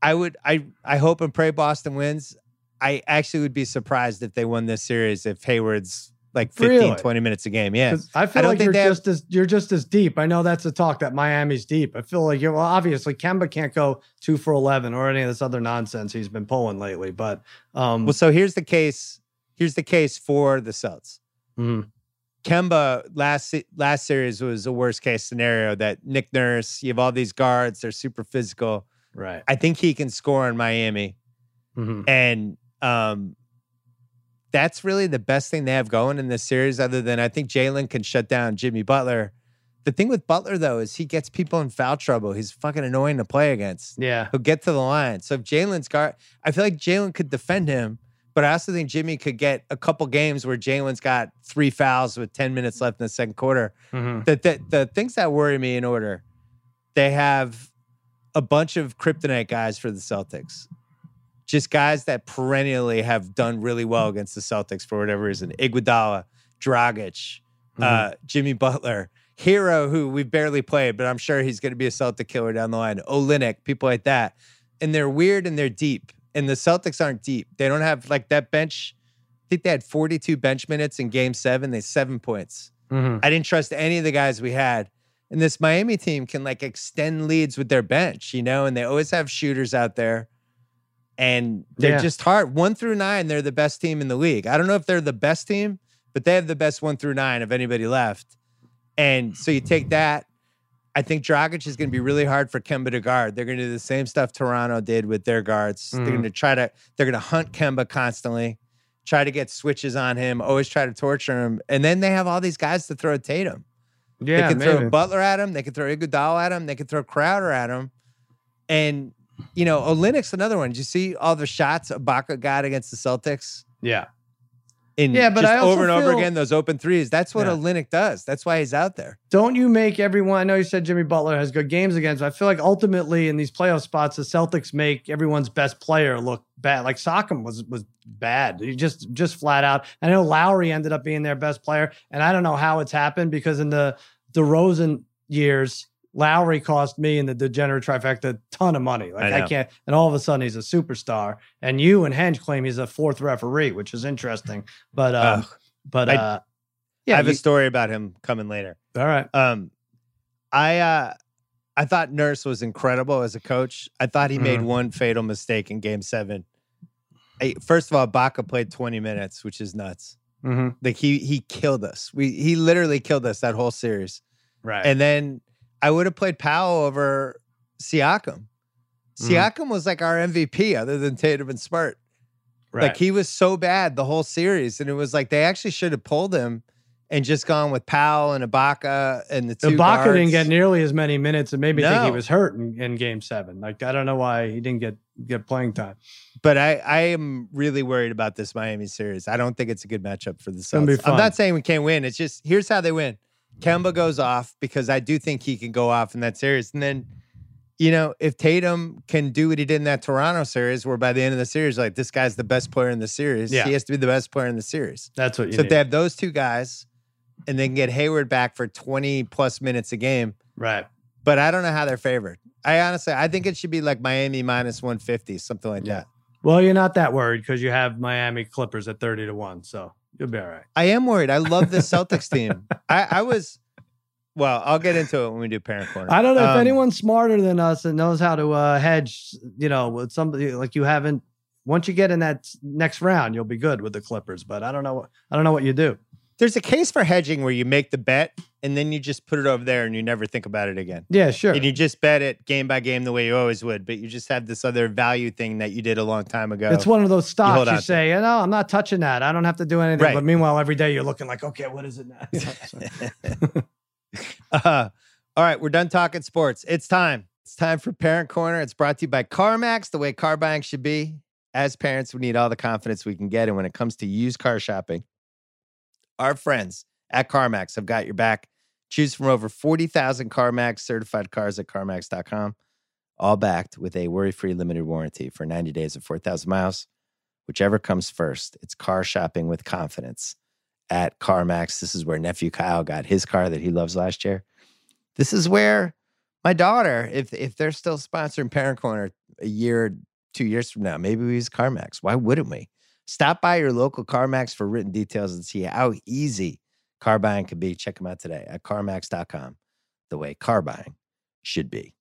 I would I I hope and pray Boston wins. I actually would be surprised if they won this series if Hayward's like 15 Really? 20 minutes a game. Yeah. I feel I don't like think you're they have- just as you're just as deep. I know that's a talk that Miami's deep. I feel like you're well, obviously Kemba can't go two for eleven or any of this other nonsense he's been pulling lately. But um Well, so here's the case. Here's the case for the Celts. Mhm. Kemba last last series was a worst case scenario that Nick Nurse, you have all these guards, they're super physical. right. I think he can score in Miami. Mhm. And um that's really the best thing they have going in this series, other than I think Jalen can shut down Jimmy Butler. The thing with Butler though is he gets people in foul trouble. He's fucking annoying to play against. Yeah. He'll get to the line. So if Jalen's guard, I feel like Jalen could defend him, but I also think Jimmy could get a couple games where Jalen's got three fouls with 10 minutes left in the second quarter. Mhm. The, the, the things that worry me in order, they have a bunch of kryptonite guys for the Celtics. Just guys that perennially have done really well against the Celtics for whatever reason. Iguodala, Dragic, Mhm. uh, Jimmy Butler, Herro, who we've barely played, but I'm sure he's going to be a Celtic killer down the line. Olynyk, people like that, and they're weird and they're deep. And the Celtics aren't deep. They don't have like that bench. I think they had 42 bench minutes in Game Seven. They had seven points. Mhm. I didn't trust any of the guys we had. And this Miami team can like extend leads with their bench, you know, and they always have shooters out there. And they're Yeah. just hard. One through nine, they're the best team in the league. I don't know if they're the best team, but they have the best one through nine of anybody left. And so you take that. I think Dragic is going to be really hard for Kemba to guard. They're going to do the same stuff Toronto did with their guards. They're Mhm. going to try to they're going to hunt Kemba constantly, try to get switches on him, always try to torture him. And then they have all these guys to throw at Tatum. Yeah. they can maybe. throw Butler at him. They can throw Iguodala at him. They can throw Crowder at him. And you know, Olynyk's another one. Did you see all the shots Ibaka got against the Celtics? yeah. In Yeah, but just I also over and over again, those open threes. That's what Yeah. Olynyk does. That's why he's out there. Don't you make everyone? I know you said Jimmy Butler has good games against. I feel like ultimately in these playoff spots, the Celtics make everyone's best player look bad. Like Siakam was was bad. He just just flat out. I know Lowry ended up being their best player, and I don't know how it's happened because in the DeRozan years, Lowry cost me and the degenerate trifecta a ton of money. Like I I, can't. And all of a sudden he's a superstar. And you and Henge claim he's a fourth referee, which is interesting. But um, Ugh. but I- uh, yeah, I have a story about him coming later. all right. Um, I uh, I thought Nurse was incredible as a coach. I thought he made Mhm. one fatal mistake in Game Seven. I, first of all, Baca played 20 minutes, which is nuts. Mhm. Like he he killed us. We he literally killed us that whole series. Right. And then I would have played Powell over Siakam. Mhm. Siakam was like our MVP other than Tatum and Smart. right. Like he was so bad the whole series. And it was like they actually should have pulled him and just gone with Powell and Ibaka and the two Ibaka didn't get nearly as many minutes and made me think he was hurt in, in game seven. Like I don't know why he didn't get get playing time. But I, I am really worried about this Miami series. I don't think it's a good matchup for the Suns. I'm not saying we can't win. It's just here's how they win. Kemba goes off because I do think he can go off in that series. And then you know, if Tatum can do what he did in that Toronto series, where by the end of the series, like this guy's the best player in the series, Yeah. he has to be the best player in the series. That's what you So if they have those two guys, and they can get Hayward back for twenty plus minutes a game, right. but I don't know how they're favored. I honestly, I think it should be like Miami minus one fifty, something like Yeah. that. Well, you're not that worried because you have Miami Clippers at 30 to 1. So you'll be all right. I am worried. I love the Celtics team. I, I was, well, I'll get into it when we do parent corner. I don't know if Um, anyone's smarter than us and knows how to uh, hedge, you know, with somebody like you haven't. Once you get in that next round, you'll be good with the Clippers. But I don't know. what I don't know what you do. There's a case for hedging where you make the bet and then you just put it over there and you never think about it again. Yeah, sure. And you just bet it game by game the way you always would, but you just have this other value thing that you did a long time ago. It's one of those stocks you, to. say, you know, I'm not touching that. I don't have to do anything. Right. But meanwhile, every day you're looking like, okay, what is it now? You Uh, all right, we're done talking sports. It's time. It's time for Parent Corner. It's brought to you by CarMax, the way car buying should be. As parents, we need all the confidence we can get. And when it comes to used car shopping, our friends at CarMax have got your back. Choose from over 40,000 CarMax certified cars at CarMax.com, all backed with a worry free limited warranty for 90 days or 4,000 miles. Whichever comes first, it's car shopping with confidence at CarMax. This is where nephew Kyle got his car that he loves last year. This is where my daughter, if if they're still sponsoring Parent Corner a year, two years from now, maybe we use CarMax. Why wouldn't we? Stop by your local CarMax for written details and see how easy car buying can be. Check them out today at CarMax.com. The way car buying should be.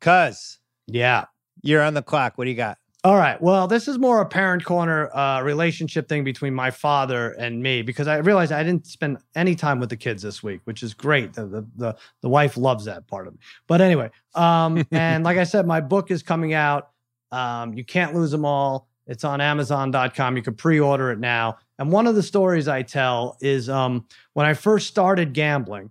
Cuz yeah. you're on the clock. What do you got? All right. Well, this is more a parent corner uh, relationship thing between my father and me because I realized I didn't spend any time with the kids this week, which is great. The the the, the wife loves that part of me. But anyway, um, and like I said, my book is coming out. Um, you can't lose them all. It's on Amazon.com. You can pre-order it now. And one of the stories I tell is um, when I first started gambling.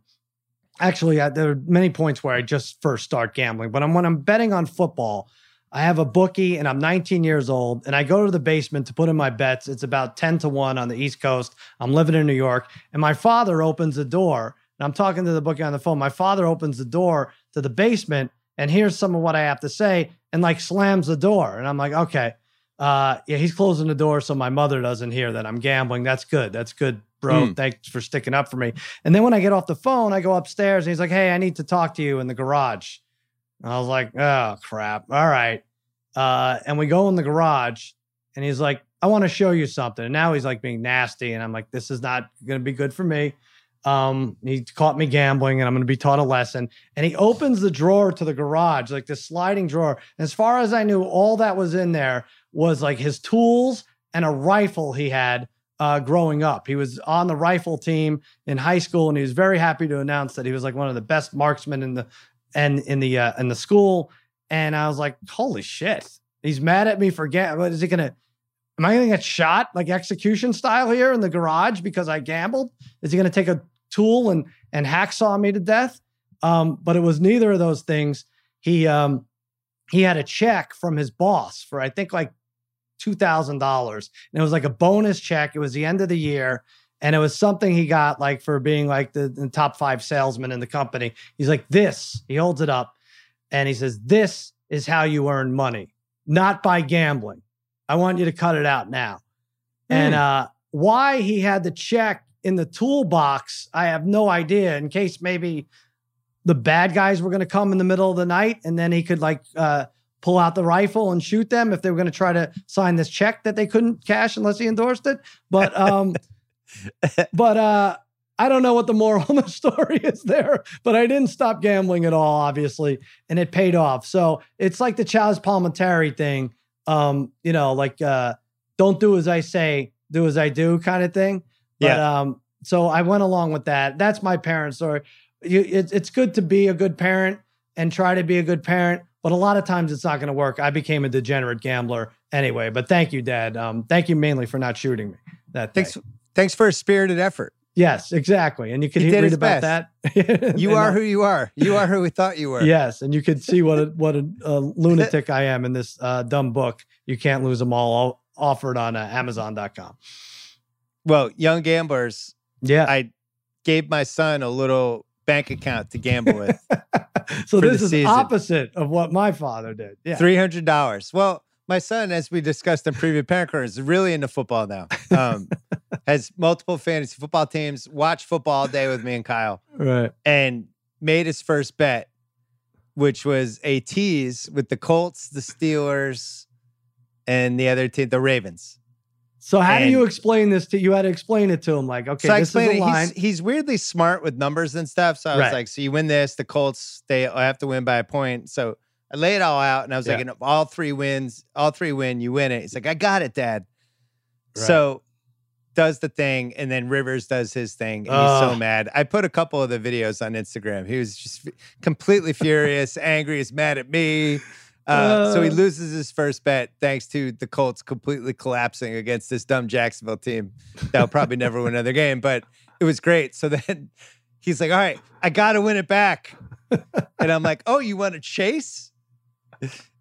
Actually, I, there are many points where I just first start gambling, but I'm, when I'm betting on football. I have a bookie and I'm 19 years old and I go to the basement to put in my bets. It's about 10 to 1 on the East Coast. I'm living in New York and my father opens the door and I'm talking to the bookie on the phone. My father opens the door to the basement and hears some of what I have to say and like slams the door. And I'm like, okay, uh, yeah, he's closing the door so my mother doesn't hear that I'm gambling. That's good. That's good, bro. Hmm. Thanks for sticking up for me. And then when I get off the phone, I go upstairs and he's like, hey, I need to talk to you in the garage. And I was like, oh crap. All right. Uh, and we go in the garage and he's like, I want to show you something. And now he's like being nasty. And I'm like, this is not going to be good for me. Um, he caught me gambling and I'm going to be taught a lesson. And he opens the drawer to the garage, like this sliding drawer. And as far as I knew, all that was in there was like his tools and a rifle he had uh, growing up. He was on the rifle team in high school, and he was very happy to announce that he was like one of the best marksmen in the and in the uh, in the school. And I was like, holy shit, he's mad at me for get. What is he gonna? Am I gonna get shot like execution style here in the garage because I gambled? Is he gonna take a tool and and hacksaw me to death? Um, but it was neither of those things. He um he had a check from his boss for I think like two thousand dollars, and it was like a bonus check. It was the end of the year, and it was something he got like for being like the, the top five salesman in the company. He's like, "This." He holds it up, and he says, "This is how you earn money, not by gambling. I want you to cut it out now." And uh, why he had the check in the toolbox, I have no idea. In case maybe the bad guys were going to come in the middle of the night, and then he could like uh, pull out the rifle and shoot them if they were going to try to sign this check that they couldn't cash unless he endorsed it. But um, but uh, I don't know what the moral of the story is there. But I didn't stop gambling at all, obviously, and it paid off. So it's like the Chazz Palminteri thing. Um, you know, like uh, don't do as I say, do as I do, kind of thing. But Yeah. um, so I went along with that. That's my parents' story. You, it's it's good to be a good parent and try to be a good parent, but a lot of times it's not going to work. I became a degenerate gambler anyway. But thank you, Dad. Um, thank you mainly for not shooting me. That day. Thanks, thanks for a spirited effort. Yes, exactly. And you can He read about best. that. You are who you are. You are who we thought you were. Yes, and you can see what a what a, a lunatic I am in this uh, dumb book. You can't lose them all. all offered on uh, Amazon.com. Well, young gamblers, Yeah, I gave my son a little bank account to gamble with. so this is season. opposite of what my father did. Yeah. Three hundred dollars. Well, my son, as we discussed in previous parent corners, is really into football now. Um, has multiple fantasy football teams. Watch football all day with me and Kyle, Right. and made his first bet, which was a tease with the Colts, the Steelers, and the other team, the Ravens. So how do you explain this to you? Had to explain it to him like, okay, so this is a line. He's, he's weirdly smart with numbers and stuff. So I was Right. like, so you win this, the Colts, they have to win by a point. So I lay it all out and I was like, Yeah. if all three wins, all three win, you win it. He's like, I got it, Dad. Right. So does the thing, and then Rivers does his thing, and he's so mad. I put a couple of the videos on Instagram. He was just completely furious, angry, is mad at me. Uh, so he Uh. loses his first bet thanks to the Colts completely collapsing against this dumb Jacksonville team that'll probably never win another game. But it was great. So then he's like, "All right, I got to win it back," and I'm like, "Oh, you want to chase?"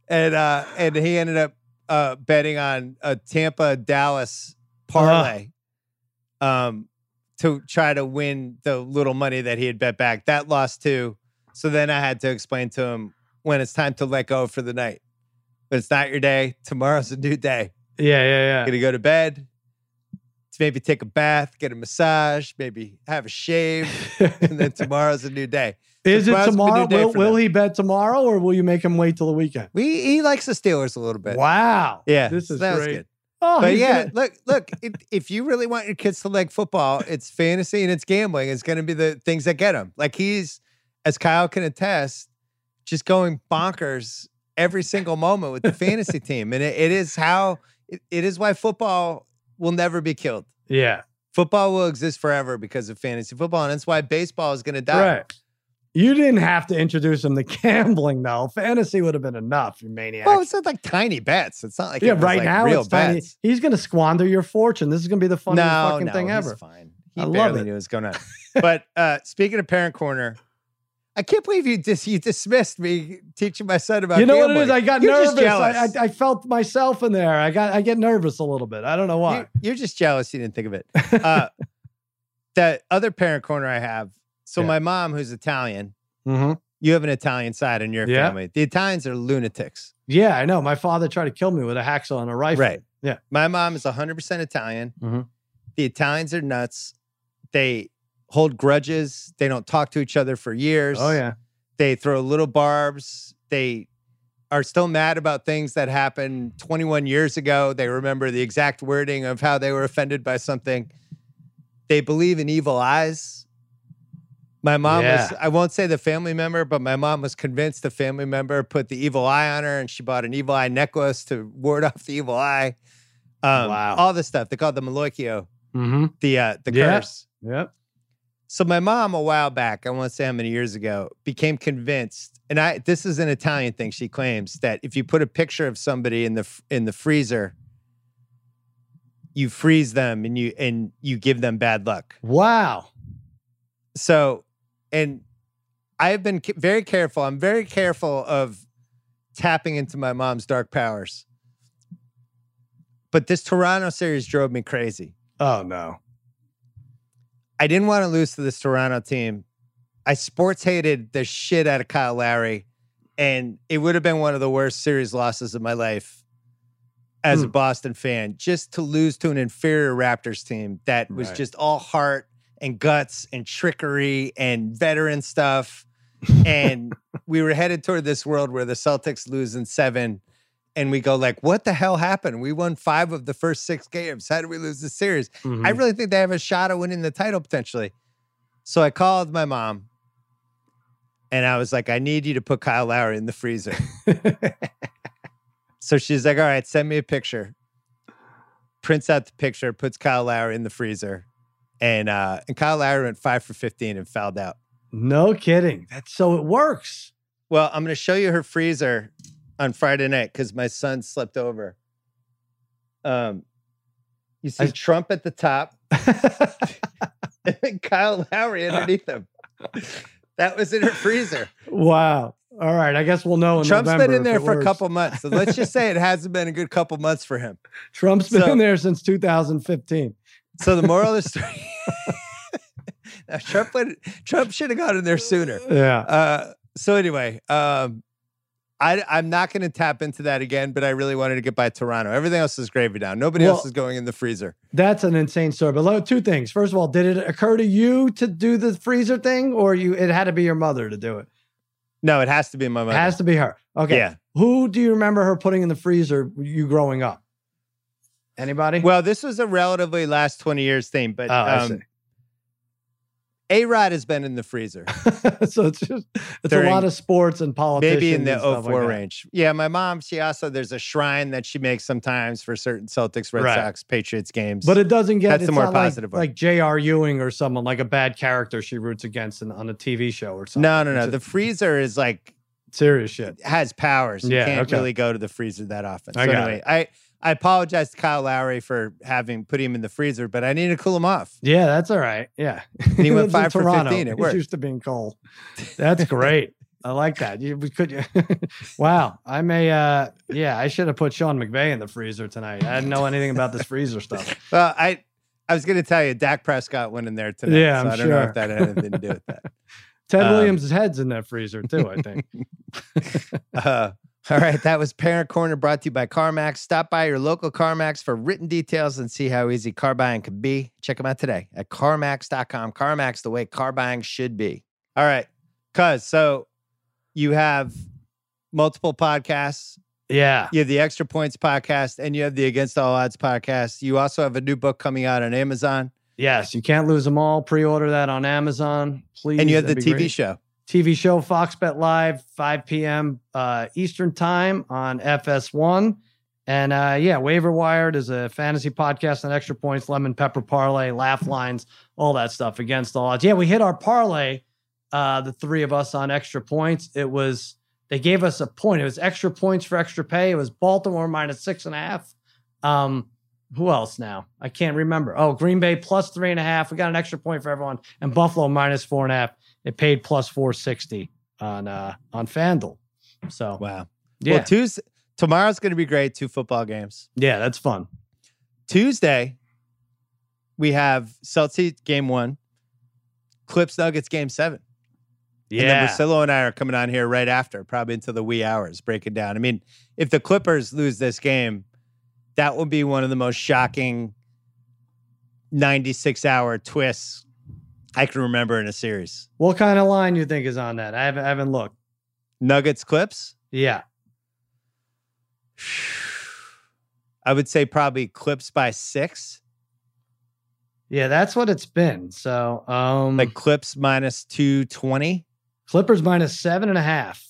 And uh, and he ended up uh, betting on a Tampa Dallas parlay, um, to try to win the little money that he had bet back. That lost too. So then I had to explain to him when it's time to let go for the night. But it's not your day. Tomorrow's a new day. yeah, yeah, yeah. Gonna go to bed. Maybe take a bath, get a massage, maybe have a shave, and then tomorrow's a new day. is it tomorrow's tomorrow? Will, will he bet tomorrow, or will you make him wait till the weekend? We he likes the Steelers a little bit. Wow. Yeah, This so is was great. good. Oh, but yeah, look, look. It, if you really want your kids to like football, it's fantasy and it's gambling. It's going to be the things that get them. Like he's, as Kyle can attest, just going bonkers every single moment with the fantasy team, and it, it is how it, it is why football will never be killed. yeah. Football will exist forever because of fantasy football, and that's why baseball is going to die. Right. You didn't have to introduce him to gambling, though. Fantasy would have been enough, you maniac. Well, it's not like tiny bets. It's not like yeah, right like now real it's tiny. He's going to squander your fortune. This is going to be the funniest no, fucking no, thing ever. fine. He I love barely it. knew what was going on. but uh, speaking of parent corner, I can't believe you dis- you dismissed me teaching my son about. You know what it gambling. I got You're nervous. I, I, I felt myself in there. I got I get nervous a little bit. I don't know why. You're, you're just jealous you didn't think of it. Uh, that other parent corner I have. So Yeah. my mom, who's Italian, hmm you have an Italian side in your Yeah. family. The Italians are lunatics. Yeah, I know. My father tried to kill me with a hacksaw and a rifle. Right. Yeah. My mom is 100% Italian. Mhm. The Italians are nuts. They hold grudges. They don't talk to each other for years. Oh yeah. They throw little barbs. They are still mad about things that happened 21 years ago. They remember the exact wording of how they were offended by something. They believe in evil eyes. My mom was, I won't say the family member, but my mom was convinced the family member put the evil eye on her and she bought an evil eye necklace to ward off the evil eye. Um, Wow. All this stuff. They call it the Malocchio, Mm-hmm. the, uh, the Yeah. curse. Yep. So my mom, a while back, I won't say how many years ago, became convinced, and I this is an Italian thing. She claims that if you put a picture of somebody in the in the freezer, you freeze them and you and you give them bad luck. Wow. So, and I've been very careful. I'm very careful of tapping into my mom's dark powers. But this Toronto series drove me crazy. Oh no. I didn't want to lose to this Toronto team. I sports hated the shit out of Kyle Lowry, and it would have been one of the worst series losses of my life as a Hmm. Boston fan. Just to lose to an inferior Raptors team that was Right. just all heart and guts and trickery and veteran stuff. And we were headed toward this world where the Celtics lose in seven. And we go like, what the hell happened? We won five of the first six games. How did we lose the series? I Mhm. really think they have a shot of winning the title potentially. So I called my mom and I was like, I need you to put Kyle Lowry in the freezer. so she's like, All right, send me a picture. Prints out the picture, puts Kyle Lowry in the freezer. And uh and Kyle Lowry went five for 15 and fouled out. no kidding. That's so it works. Well, I'm gonna show you her freezer on Friday night because my son slept over. Um you see I- Trump at the top and Kyle Lowry underneath him. That was in her freezer. wow. All right. I guess we'll know. In Trump's November been in there for a couple months. So let's just say it hasn't been a good couple months for him. Trump's been in there since 2015. So the moral of the story No, Trump would, Trump should have gone in there sooner. Yeah. Uh, so anyway, um, I I'm not going to tap into that again, but I really wanted to get by Toronto. Everything else is gravy down. Nobody Well- else is going in the freezer. That's an insane story. But two things. First of all, did it occur to you to do the freezer thing, or you it had to be your mother to do it? No, it has to be my mother. It has to be her. Okay. Yeah. Who do you remember her putting in the freezer? You growing up? Anybody? Well, this was a relatively last 20 years thing, but oh, um, A Rod has been in the freezer, so it's just it's during- a lot of sports and politics. maybe in the 04 range. Yeah, my mom, she also, there's a shrine that she makes sometimes for certain Celtics, Red Right. Sox, Patriots games. But it doesn't get That's the more like- positive one. like, J.R. Ewing or someone like a bad character she roots against in, on a TV show or something. no, no, no. It's The freezer is like, serious shit. has powers. You Yeah, can't okay. really go to the freezer that often. So I got anyway, I, I apologize to Kyle Lowry for having put him in the freezer, but I need to cool him off. Yeah, that's all right. Yeah. he went five for Toronto. 15. It He's worked. used to being cold. That's great. I like that. You we could wow. I may uh yeah, I should have put Sean McVay in the freezer tonight. I didn't know anything about this freezer stuff. Well, I I was going to tell you, Dak Prescott went in there tonight. Yeah, so I'm I don't know sure. if that had anything to do with that. Ted Um, Williams' head's in that freezer too, I think. Uh, all right, that was Parent Corner brought to you by CarMax. Stop by your local CarMax for written details and see how easy car buying can be. Check them out today at CarMax.com. CarMax, the way car buying should be. All right, cuz so you have multiple podcasts. Yeah. You have the Extra Points podcast and you have the Against All Odds podcast. You also have a new book coming out on Amazon Yes, you can't lose them all. Pre-order that on Amazon, please. and you have the That'd TV great. show. TV show Fox Bet Live, 5 p.m. Uh, Eastern Time on FS1. And uh, yeah, Waiver Wired is a fantasy podcast on extra points, lemon pepper parlay, laugh lines, all that stuff against all odds. Yeah, we hit our parlay, uh, the three of us on extra points. It was, they gave us a point. It was extra points for extra pay. It was Baltimore minus six and a half. Um, who else now? I can't remember. Oh, Green Bay plus three and a half. We got an extra point for everyone. And Buffalo minus four and a half it paid plus 460 on uh on FanDuel. So Wow. yeah, Well, Tuesday, tomorrow's going to be great. Two football games. yeah, that's fun. Tuesday, we have Celtics game one, Clips Nuggets game seven. Yeah. And then Russillo and I are coming on here right after, probably into the wee hours, breaking down. I mean, if the Clippers lose this game, that will be one of the most shocking 96 hour twists I can remember in a series. what kind of line you think is on that? I haven't, I haven't looked. Nuggets Clips, Yeah, I would say probably Clips by six, yeah, that's what it's been. So um, like Clips minus 220. Clippers minus seven and a half,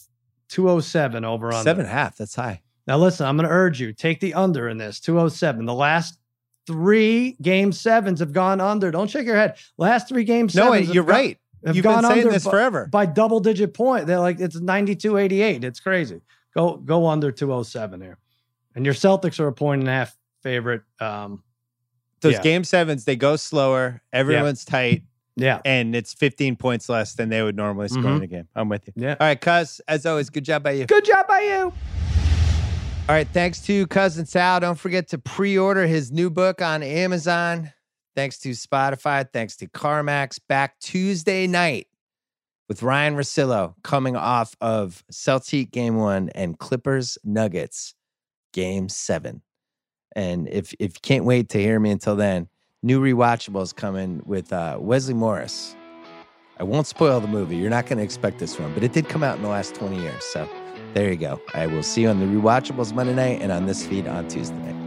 207 over on Seven and a half. That's high. Now listen, I'm going to urge you take the under in this 207. The last three game sevens have gone under. Don't shake your head. Last three game sevens. No, wait, you're gone- right. You've gone been saying under this forever. by double digit point. They're like it's 92 88. It's crazy. Go go under 207 here. And your Celtics are a point and a half favorite. Um Those yeah. game sevens, they go slower. Everyone's tight, yeah. and it's 15 points less than they would normally score in Mhm. a game. I'm with you. Yeah. All right, Cuz, as always, good job by you. Good job by you. All right, thanks to Cousin Sal. Don't forget to pre order his new book on Amazon. Thanks to Spotify. Thanks to CarMax. Back Tuesday night with Ryen Russillo coming off of Celtic game one and Clippers Nuggets game seven. And if, if you can't wait to hear me until then, new rewatchables coming with uh, Wesley Morris. I won't spoil the movie. You're not going to expect this one, but it did come out in the last 20 years. So there you go. I will see you on the rewatchables Monday night and on this feed on Tuesday night.